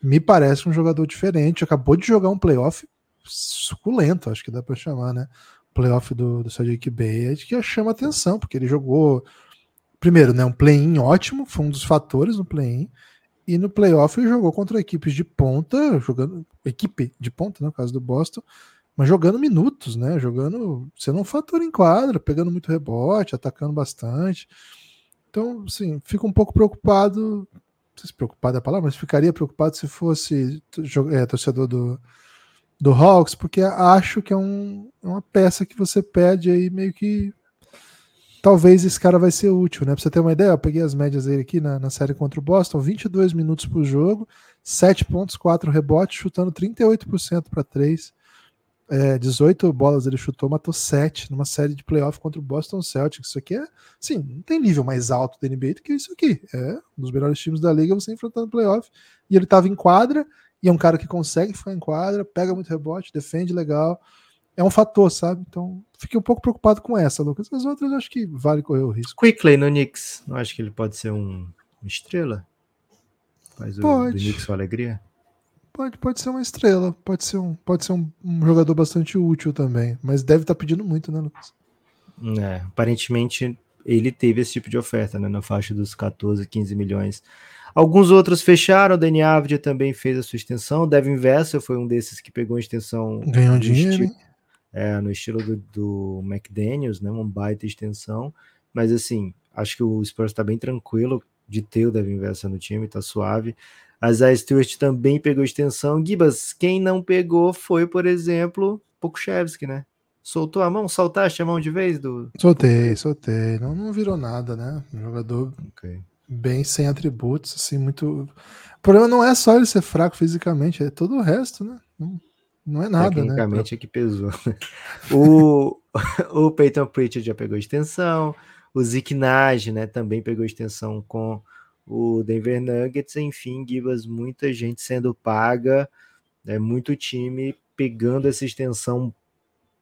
me parece um jogador diferente. Acabou de jogar um playoff suculento, acho que dá para chamar, né? Playoff do, do Sadiq Bey, que chama atenção, porque ele jogou primeiro, né, um play-in ótimo, foi um dos fatores no play-in. E no playoff ele jogou contra equipes de ponta, jogando equipe de ponta, né, no caso do Boston, mas jogando minutos, né? Jogando, sendo um fator em quadra, pegando muito rebote, atacando bastante. Então, assim, fico um pouco preocupado. Não sei se preocupado é a palavra, mas ficaria preocupado se fosse é, torcedor do, do Hawks, porque acho que é um, é uma peça que você pede aí meio que talvez esse cara vai ser útil, né? Pra você ter uma ideia, eu peguei as médias dele aqui na, na série contra o Boston, 22 minutos por jogo, 7 pontos, 4 rebotes, chutando 38% para 3. É, 18 bolas ele chutou, matou 7 numa série de playoff contra o Boston Celtics. Isso aqui é, sim, não tem nível mais alto da NBA do que isso aqui. É um dos melhores times da liga você enfrentando playoff. E ele estava em quadra, e é um cara que consegue ficar em quadra, pega muito rebote, defende legal é um fator, sabe? Então, fiquei um pouco preocupado com essa, Lucas. As outras acho que vale correr o risco. Quickly no Knicks, não acho que ele pode ser um uma estrela? Faz pode. o do Knicks uma alegria? Pode, pode ser uma estrela, pode ser um, pode ser um, um jogador bastante útil também, mas deve estar tá pedindo muito, né, Lucas? É, aparentemente ele teve esse tipo de oferta, né, na faixa dos 14, 15 milhões. Alguns outros fecharam, o Dani Avdia também fez a sua extensão, o Devin Vessel foi um desses que pegou a extensão. Ganhou dinheiro, é, no estilo do, do McDaniels, né? Uma baita extensão. Mas assim, acho que o Spurs está bem tranquilo de ter o Devin Vessa no time, tá suave. A Zay Stewart também pegou extensão. Gibas, quem não pegou foi, por exemplo, Pokushevski, né? Soltou a mão? Soltaste a mão de vez do. Soltei, soltei. Não, não virou nada, né? Um jogador Ok. bem sem atributos, assim, muito. O problema não é só ele ser fraco fisicamente, é todo o resto, né? Não, não é nada, né? Tecnicamente é que pesou. o, o Peyton Pritchard já pegou extensão. O Zeke Nage, né, também pegou extensão com o Denver Nuggets. Enfim, Gibas, muita gente sendo paga, é muito time pegando essa extensão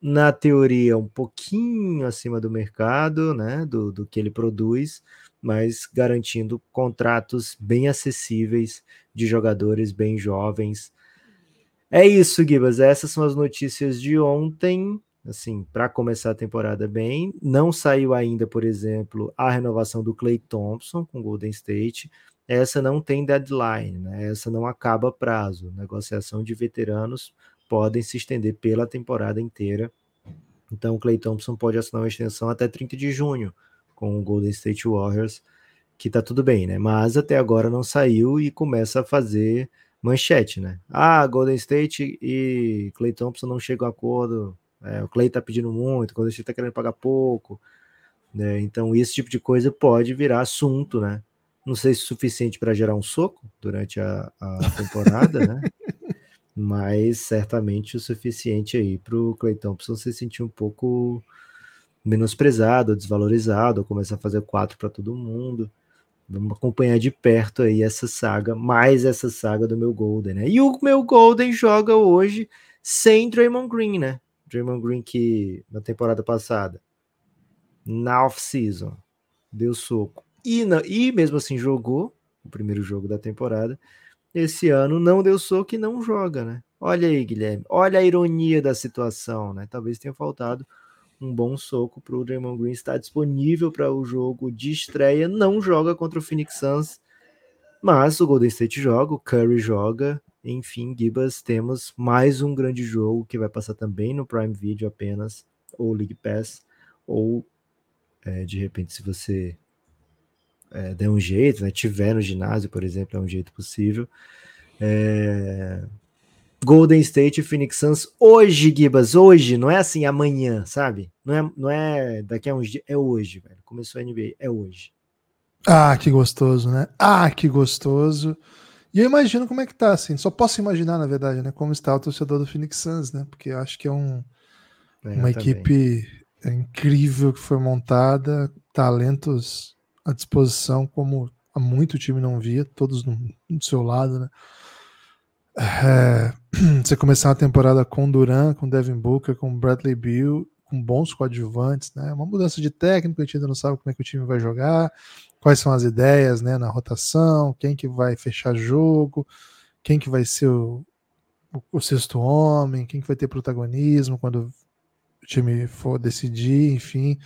na teoria um pouquinho acima do mercado, né, do, do que ele produz, mas garantindo contratos bem acessíveis de jogadores bem jovens. É isso, Gibas. Essas são as notícias de ontem assim, para começar a temporada bem. Não saiu ainda, por exemplo, a renovação do Clay Thompson com Golden State. Essa não tem deadline, né? Essa não acaba prazo. Negociação de veteranos podem se estender pela temporada inteira. Então, o Clay Thompson pode assinar uma extensão até 30 de junho com o Golden State Warriors, que tá tudo bem, né? Mas até agora não saiu e começa a fazer manchete, né? Ah, Golden State e Clay Thompson não chegam a acordo é, o Clay tá pedindo muito, quando a gente tá querendo pagar pouco. Né? Então, esse tipo de coisa pode virar assunto, né? Não sei se é suficiente para gerar um soco durante a, a temporada, né? Mas certamente o suficiente aí para o Clay Thompson se sentir um pouco menosprezado, desvalorizado, começar a fazer quatro para todo mundo. Vamos acompanhar de perto aí essa saga, mais essa saga do meu Golden, né? E o meu Golden joga hoje sem Draymond Green, né? Draymond Green que na temporada passada, na off-season, deu soco e, na, e mesmo assim jogou o primeiro jogo da temporada. Esse ano não deu soco e não joga, né? Olha aí, Guilherme, olha a ironia da situação, né? Talvez tenha faltado um bom soco para o Draymond Green estar disponível para o jogo de estreia. Não joga contra o Phoenix Suns, mas o Golden State joga, o Curry joga, enfim, Gibas, temos mais um grande jogo que vai passar também no Prime Video apenas, ou League Pass, ou é, de repente, se você é, der um jeito, né, tiver no ginásio, por exemplo, é um jeito possível. É... Golden State e Phoenix Suns hoje, Gibas, hoje, não é assim amanhã, sabe? Não é, não é daqui a uns dias, é hoje, velho. Começou a NBA, é hoje. Ah, que gostoso, né? Ah, que gostoso. E eu imagino como é que tá, assim. Só posso imaginar, na verdade, né? Como está o torcedor do Phoenix Suns, né? Porque acho que é um, é, uma equipe incrível que foi montada, talentos à disposição, como há muito time não via, todos no, do seu lado, né? É, você começar uma temporada com Duran, com Devin Booker, com Bradley Beal, com bons coadjuvantes, né? Uma mudança de técnico, a gente ainda não sabe como é que o time vai jogar quais são as ideias né, na rotação, quem que vai fechar jogo, quem que vai ser o, o, o sexto homem, quem que vai ter protagonismo quando o time for decidir, enfim.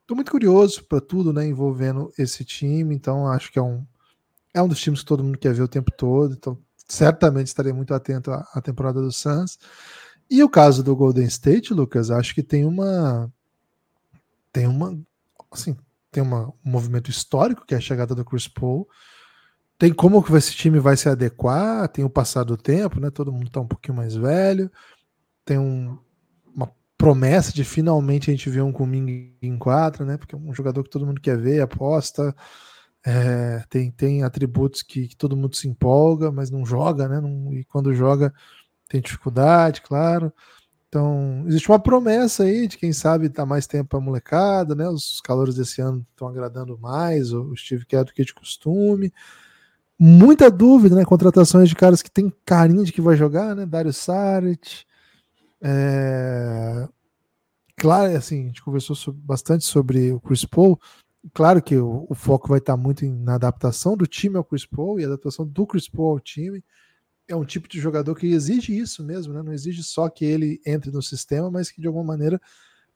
Estou muito curioso para tudo, né, envolvendo esse time, então acho que é um, é um dos times que todo mundo quer ver o tempo todo, então certamente estarei muito atento à, à temporada do Suns. E o caso do Golden State, Lucas, acho que tem uma tem uma assim, tem uma, um movimento histórico, que é a chegada do Chris Paul. Tem como que esse time vai se adequar, tem o passar do tempo, né? Todo mundo está um pouquinho mais velho. Tem um, uma promessa de finalmente a gente ver um Kuminga em quadra, né? Porque é um jogador que todo mundo quer ver, aposta. É, tem, tem atributos que, que, todo mundo se empolga, mas não joga, né? Não, e quando joga tem dificuldade, claro. Então, existe uma promessa aí de quem sabe dar mais tempo a molecada, né? Os calores desse ano estão agradando mais, o Steve Kerr do que de costume. Muita dúvida, né? Contratações de caras que tem carinho de que vai jogar, né? Dario Saric. É... Claro, assim, a gente conversou sobre, bastante sobre o Chris Paul. Claro que o, o foco vai estar muito em, na adaptação do time ao Chris Paul e a adaptação do Chris Paul ao time é um tipo de jogador que exige isso mesmo, né? Não exige só que ele entre no sistema, mas que de alguma maneira,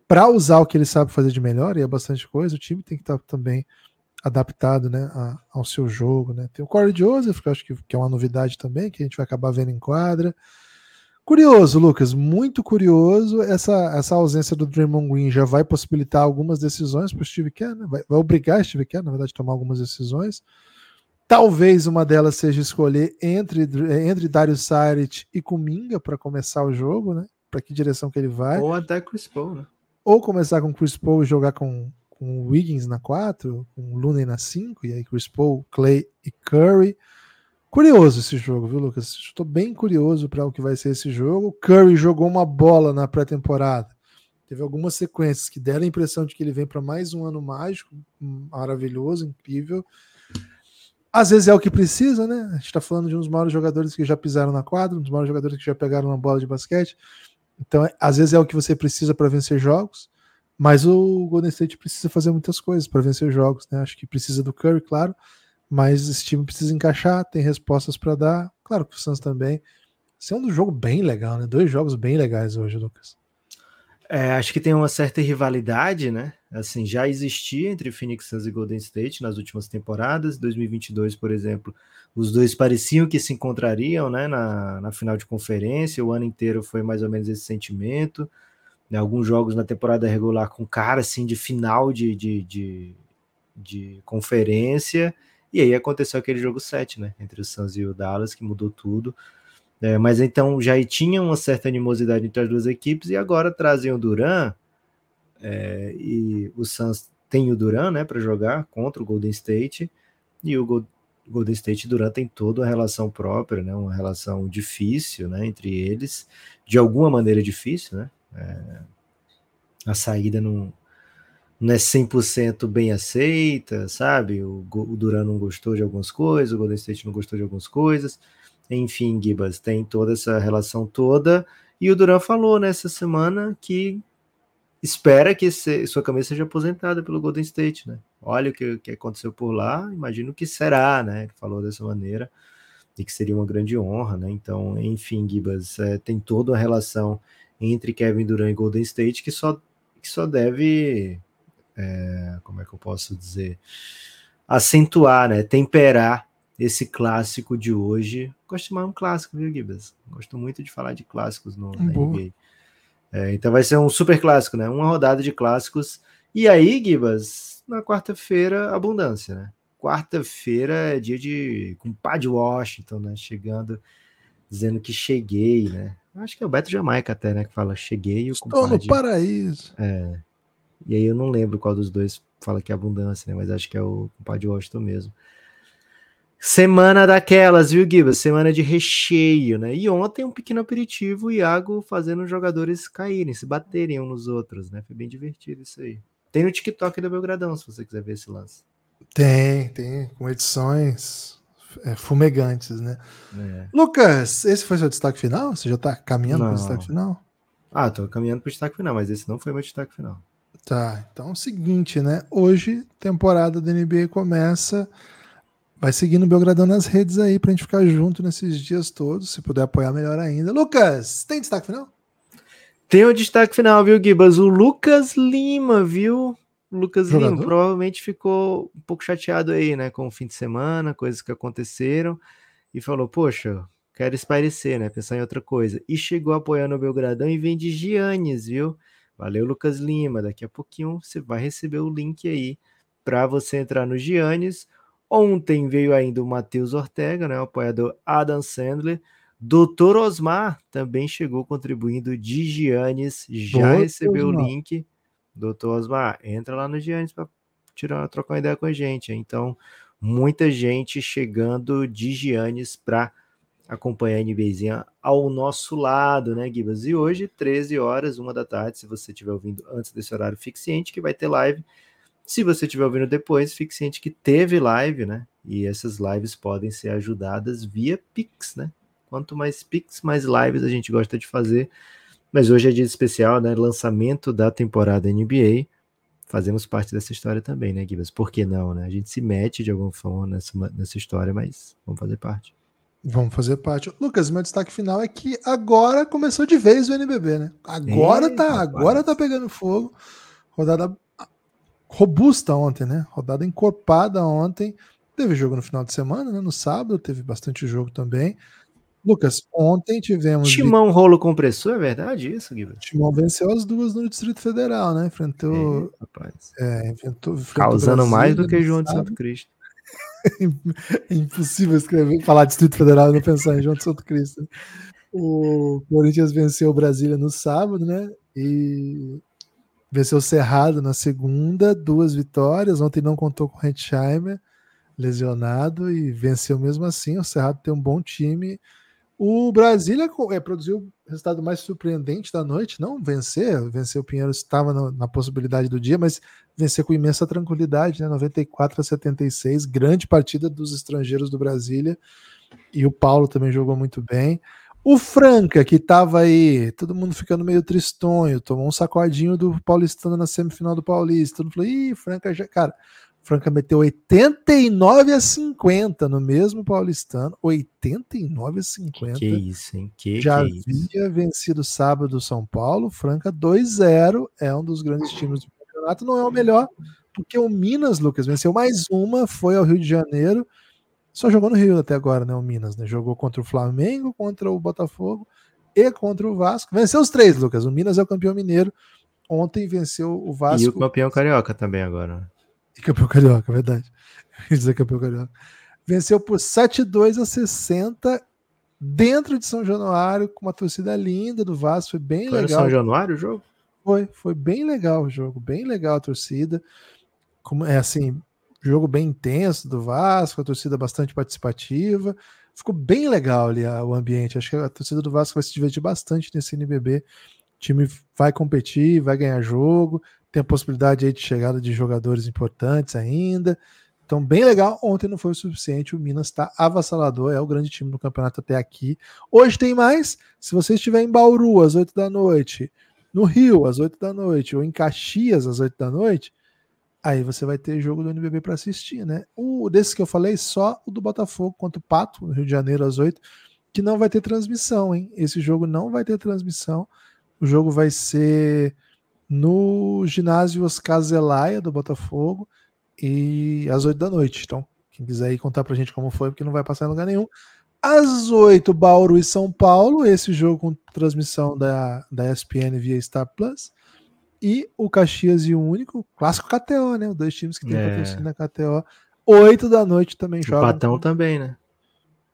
para usar o que ele sabe fazer de melhor, e é bastante coisa, o time tem que estar também adaptado né, a, ao seu jogo. Né? Tem o Corey Joseph, que eu acho que, que é uma novidade também, que a gente vai acabar vendo em quadra. Curioso, Lucas, muito curioso. Essa, essa ausência do Draymond Green já vai possibilitar algumas decisões para o Steve Kerr, né? vai, vai obrigar o Steve Kerr, na verdade, a tomar algumas decisões. Talvez uma delas seja escolher entre, entre Dario Saric e Kuminga para começar o jogo, né? para que direção que ele vai. Ou até Chris Paul, né? Ou começar com Chris Paul e jogar com, com Wiggins na 4, com Looney na 5, e aí Chris Paul, Clay e Curry. Curioso esse jogo, viu, Lucas? Estou bem curioso para o que vai ser esse jogo. Curry jogou uma bola na pré-temporada. Teve algumas sequências que deram a impressão de que ele vem para mais um ano mágico, maravilhoso, incrível. Às vezes é o que precisa, né? A gente está falando de um dos maiores jogadores que já pisaram na quadra, um dos maiores jogadores que já pegaram uma bola de basquete. Então, é, às vezes é o que você precisa para vencer jogos, mas o Golden State precisa fazer muitas coisas para vencer jogos, né? Acho que precisa do Curry, claro, mas esse time precisa encaixar, tem respostas para dar. Claro que o Suns também. Esse é um jogo bem legal, né? Dois jogos bem legais hoje, Lucas. É, acho que tem uma certa rivalidade, né? Assim, já existia entre Phoenix Suns e Golden State nas últimas temporadas. 2022, por exemplo, os dois pareciam que se encontrariam, né? Na, na final de conferência. O ano inteiro foi mais ou menos esse sentimento. Né, alguns jogos na temporada regular com cara assim de final de, de, de, de conferência e aí aconteceu aquele jogo 7, né? Entre o Suns e o Dallas, que mudou tudo. É, mas então já tinha uma certa animosidade entre as duas equipes, e agora trazem o Duran, é, e o Suns tem o Duran, né, para jogar contra o Golden State, e o Golden State e Duran tem toda uma relação própria, né, uma relação difícil, né, entre eles, de alguma maneira difícil, né, é, a saída não, não é 100% bem aceita, sabe? O, o Duran não gostou de algumas coisas, o Golden State não gostou de algumas coisas. Enfim, Gibas, tem toda essa relação toda. E o Duran falou nessa semana que espera que sua camisa seja aposentada pelo Golden State, né? Olha o que, que aconteceu por lá, imagino que será, né? Falou dessa maneira e que seria uma grande honra, né? Então, enfim, Gibas, é, tem toda uma relação entre Kevin Durant e Golden State que só, que só deve é, como é que eu posso dizer, acentuar, né, temperar esse clássico de hoje. Gosto de chamar um clássico, viu, Gibas? Gosto muito de falar de clássicos no, na NBA. É, então vai ser um super clássico, né? Uma rodada de clássicos. E aí, Gibas, na quarta-feira, abundância, né? Quarta-feira é dia de compadre Washington, né? Chegando, dizendo que cheguei, né? Acho que é o Beto Jamaica até, né? Que fala cheguei. O Estou no paraíso. É, e aí eu não lembro qual dos dois fala que é abundância, né? Mas acho que é o compadre Washington mesmo. Semana daquelas, viu, Gibas? Semana de recheio, né? E ontem um pequeno aperitivo, Iago fazendo os jogadores caírem, se baterem uns nos outros, né? Foi bem divertido isso aí. Tem no TikTok do Belgradão, se você quiser ver esse lance. Tem, tem, com edições é, fumegantes, né? É. Lucas, esse foi seu destaque final? Você já tá caminhando para o destaque final? Ah, tô caminhando para o destaque final, mas esse não foi meu destaque final. Tá, então é o seguinte, né? Hoje, temporada da NBA começa. Vai seguindo o Belgradão nas redes aí pra gente ficar junto nesses dias todos. Se puder apoiar, melhor ainda. Lucas, tem destaque final? Tem o destaque final, viu, Gibas? O Lucas Lima, viu? O Lucas Jogador? Lima provavelmente ficou um pouco chateado aí, né? Com o fim de semana, coisas que aconteceram. E falou, poxa, quero espairecer, né? Pensar em outra coisa. E chegou apoiando o Belgradão e vem de Giannis, viu? Valeu, Lucas Lima. Daqui a pouquinho você vai receber o link aí para você entrar no Giannis. Ontem veio ainda o Matheus Ortega, né, o apoiador Adam Sandler. Doutor Osmar também chegou contribuindo de Giannis, já Doutor recebeu Osmar. o link. Doutor Osmar, entra lá no Giannis para tirar, trocar uma ideia com a gente. Então, muita gente chegando de Giannis para acompanhar a NBzinha ao nosso lado, né, Gibas? E hoje, 13 horas, uma da tarde, se você estiver ouvindo antes desse horário, fique ciente que vai ter live. Se você estiver ouvindo depois, fique ciente que teve live, né? E essas lives podem ser ajudadas via Pix, né? Quanto mais Pix, mais lives a gente gosta de fazer. Mas hoje é dia especial, né? Lançamento da temporada NBA. Fazemos parte dessa história também, né, Gibas? Por que não, né? A gente se mete de alguma forma nessa, nessa história, mas vamos fazer parte. Vamos fazer parte. Lucas, meu destaque final é que agora começou de vez o NBB, né? Agora tá, agora tá pegando fogo. Rodada robusta ontem, né? Rodada encorpada ontem. Teve jogo no final de semana, né? No sábado teve bastante jogo também. Lucas, ontem tivemos. Timão rolo compressor, é verdade isso, Guilherme? Timão venceu as duas no Distrito Federal, né? Enfrentou. É, rapaz. É, enfrentou, enfrentou Causando mais do que João de Santo Cristo. É impossível escrever, falar Distrito Federal e não pensar em João de Santo Cristo. O Corinthians venceu o Brasília no sábado, né? E venceu o Cerrado na segunda, duas vitórias. Ontem não contou com o Hensheimer, lesionado, e venceu mesmo assim. O Cerrado tem um bom time. O Brasília é, produziu o resultado mais surpreendente da noite, não vencer, vencer o Pinheiro estava na, na, possibilidade do dia, mas vencer com imensa tranquilidade, né? 94 a 76, grande partida dos estrangeiros do Brasília. E o Paulo também jogou muito bem. O Franca, que estava aí, todo mundo ficando meio tristonho, tomou um sacodinho do Paulistano na semifinal do Paulista. Todo mundo falou: ih, Franca já. Cara, Franca meteu 89 a 50 no mesmo Paulistano. 89 a 50. Que, que isso, hein? Que, Já que havia isso? vencido sábado São Paulo. Franca 2-0. É um dos grandes times do campeonato. Não é o melhor, porque o Minas, Lucas, venceu mais uma. Foi ao Rio de Janeiro. Só jogou no Rio até agora, né? O Minas, né? Jogou contra o Flamengo, contra o Botafogo e contra o Vasco. Venceu os três, Lucas. O Minas é o campeão mineiro. Ontem venceu o Vasco. E o campeão carioca também agora. E campeão carioca, verdade. dizer campeão carioca. Venceu por 7-2 a 60 dentro de São Januário, com uma torcida linda do Vasco. Foi bem foi legal. São Januário o jogo? Foi, foi bem legal o jogo, bem legal a torcida. Como, é assim, jogo bem intenso do Vasco, a torcida bastante participativa. Ficou bem legal ali o ambiente. Acho que a torcida do Vasco vai se divertir bastante nesse NBB. O time vai competir, vai ganhar jogo tem a possibilidade aí de chegada de jogadores importantes ainda. Então, bem legal. Ontem não foi o suficiente. O Minas está avassalador, é o grande time do campeonato até aqui. Hoje tem mais. Se você estiver em Bauru às 8 da noite, no Rio às 8 da noite, ou em Caxias às 8 da noite, aí você vai ter jogo do NBB para assistir, né? O desses que eu falei, só o do Botafogo contra o Pato, no Rio de Janeiro às 8, que não vai ter transmissão, hein? Esse jogo não vai ter transmissão. O jogo vai ser no ginásio Oscar Zelaia do Botafogo e às 8 da noite. Então, quem quiser ir contar pra gente como foi, porque não vai passar em lugar nenhum. Às 8, Bauru e São Paulo, esse jogo com transmissão da, da ESPN via Star Plus. E o Caxias e o Único, clássico KTO, né? Os dois times que tem é. patrocínio na KTO. 8 da noite também joga. O Patão também, né?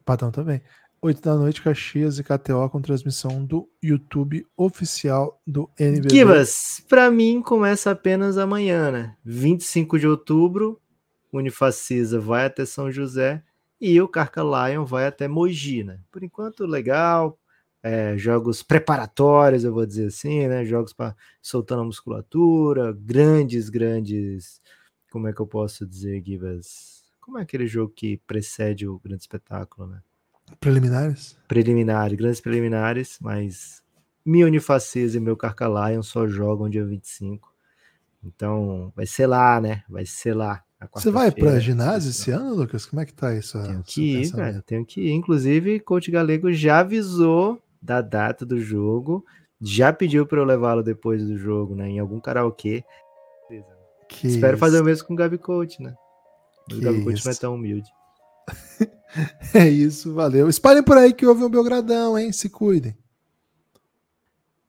Patão também. 8 da noite, Caxias e KTO com transmissão do YouTube oficial do NBB. Kivas, para mim começa apenas amanhã, né? 25 de outubro, Unifacisa vai até São José e o Carca Lion vai até Mogi, né? Por enquanto, legal. É, jogos preparatórios, eu vou dizer assim, né? Jogos para soltando a musculatura, grandes, grandes. Como é que eu posso dizer, Givas? Como é aquele jogo que precede o grande espetáculo, né? Preliminares? Preliminares, grandes preliminares, mas minha Unifacisa e meu Carcalion só jogam dia 25. Então, vai ser lá, né? Vai ser lá. Você vai para ginásio esse ano, Lucas? Como é que tá isso? Tenho que ir, velho. Tenho que ir. Inclusive, coach Galego já avisou da data do jogo. Já pediu para eu levá-lo depois do jogo, né? Em algum karaokê. Que Espero isso. fazer o mesmo com o Gabi Coach, né? o Gabi Coach não é tão humilde. é isso, valeu. Espalhem por aí que houve um Belgradão, hein? Se cuidem.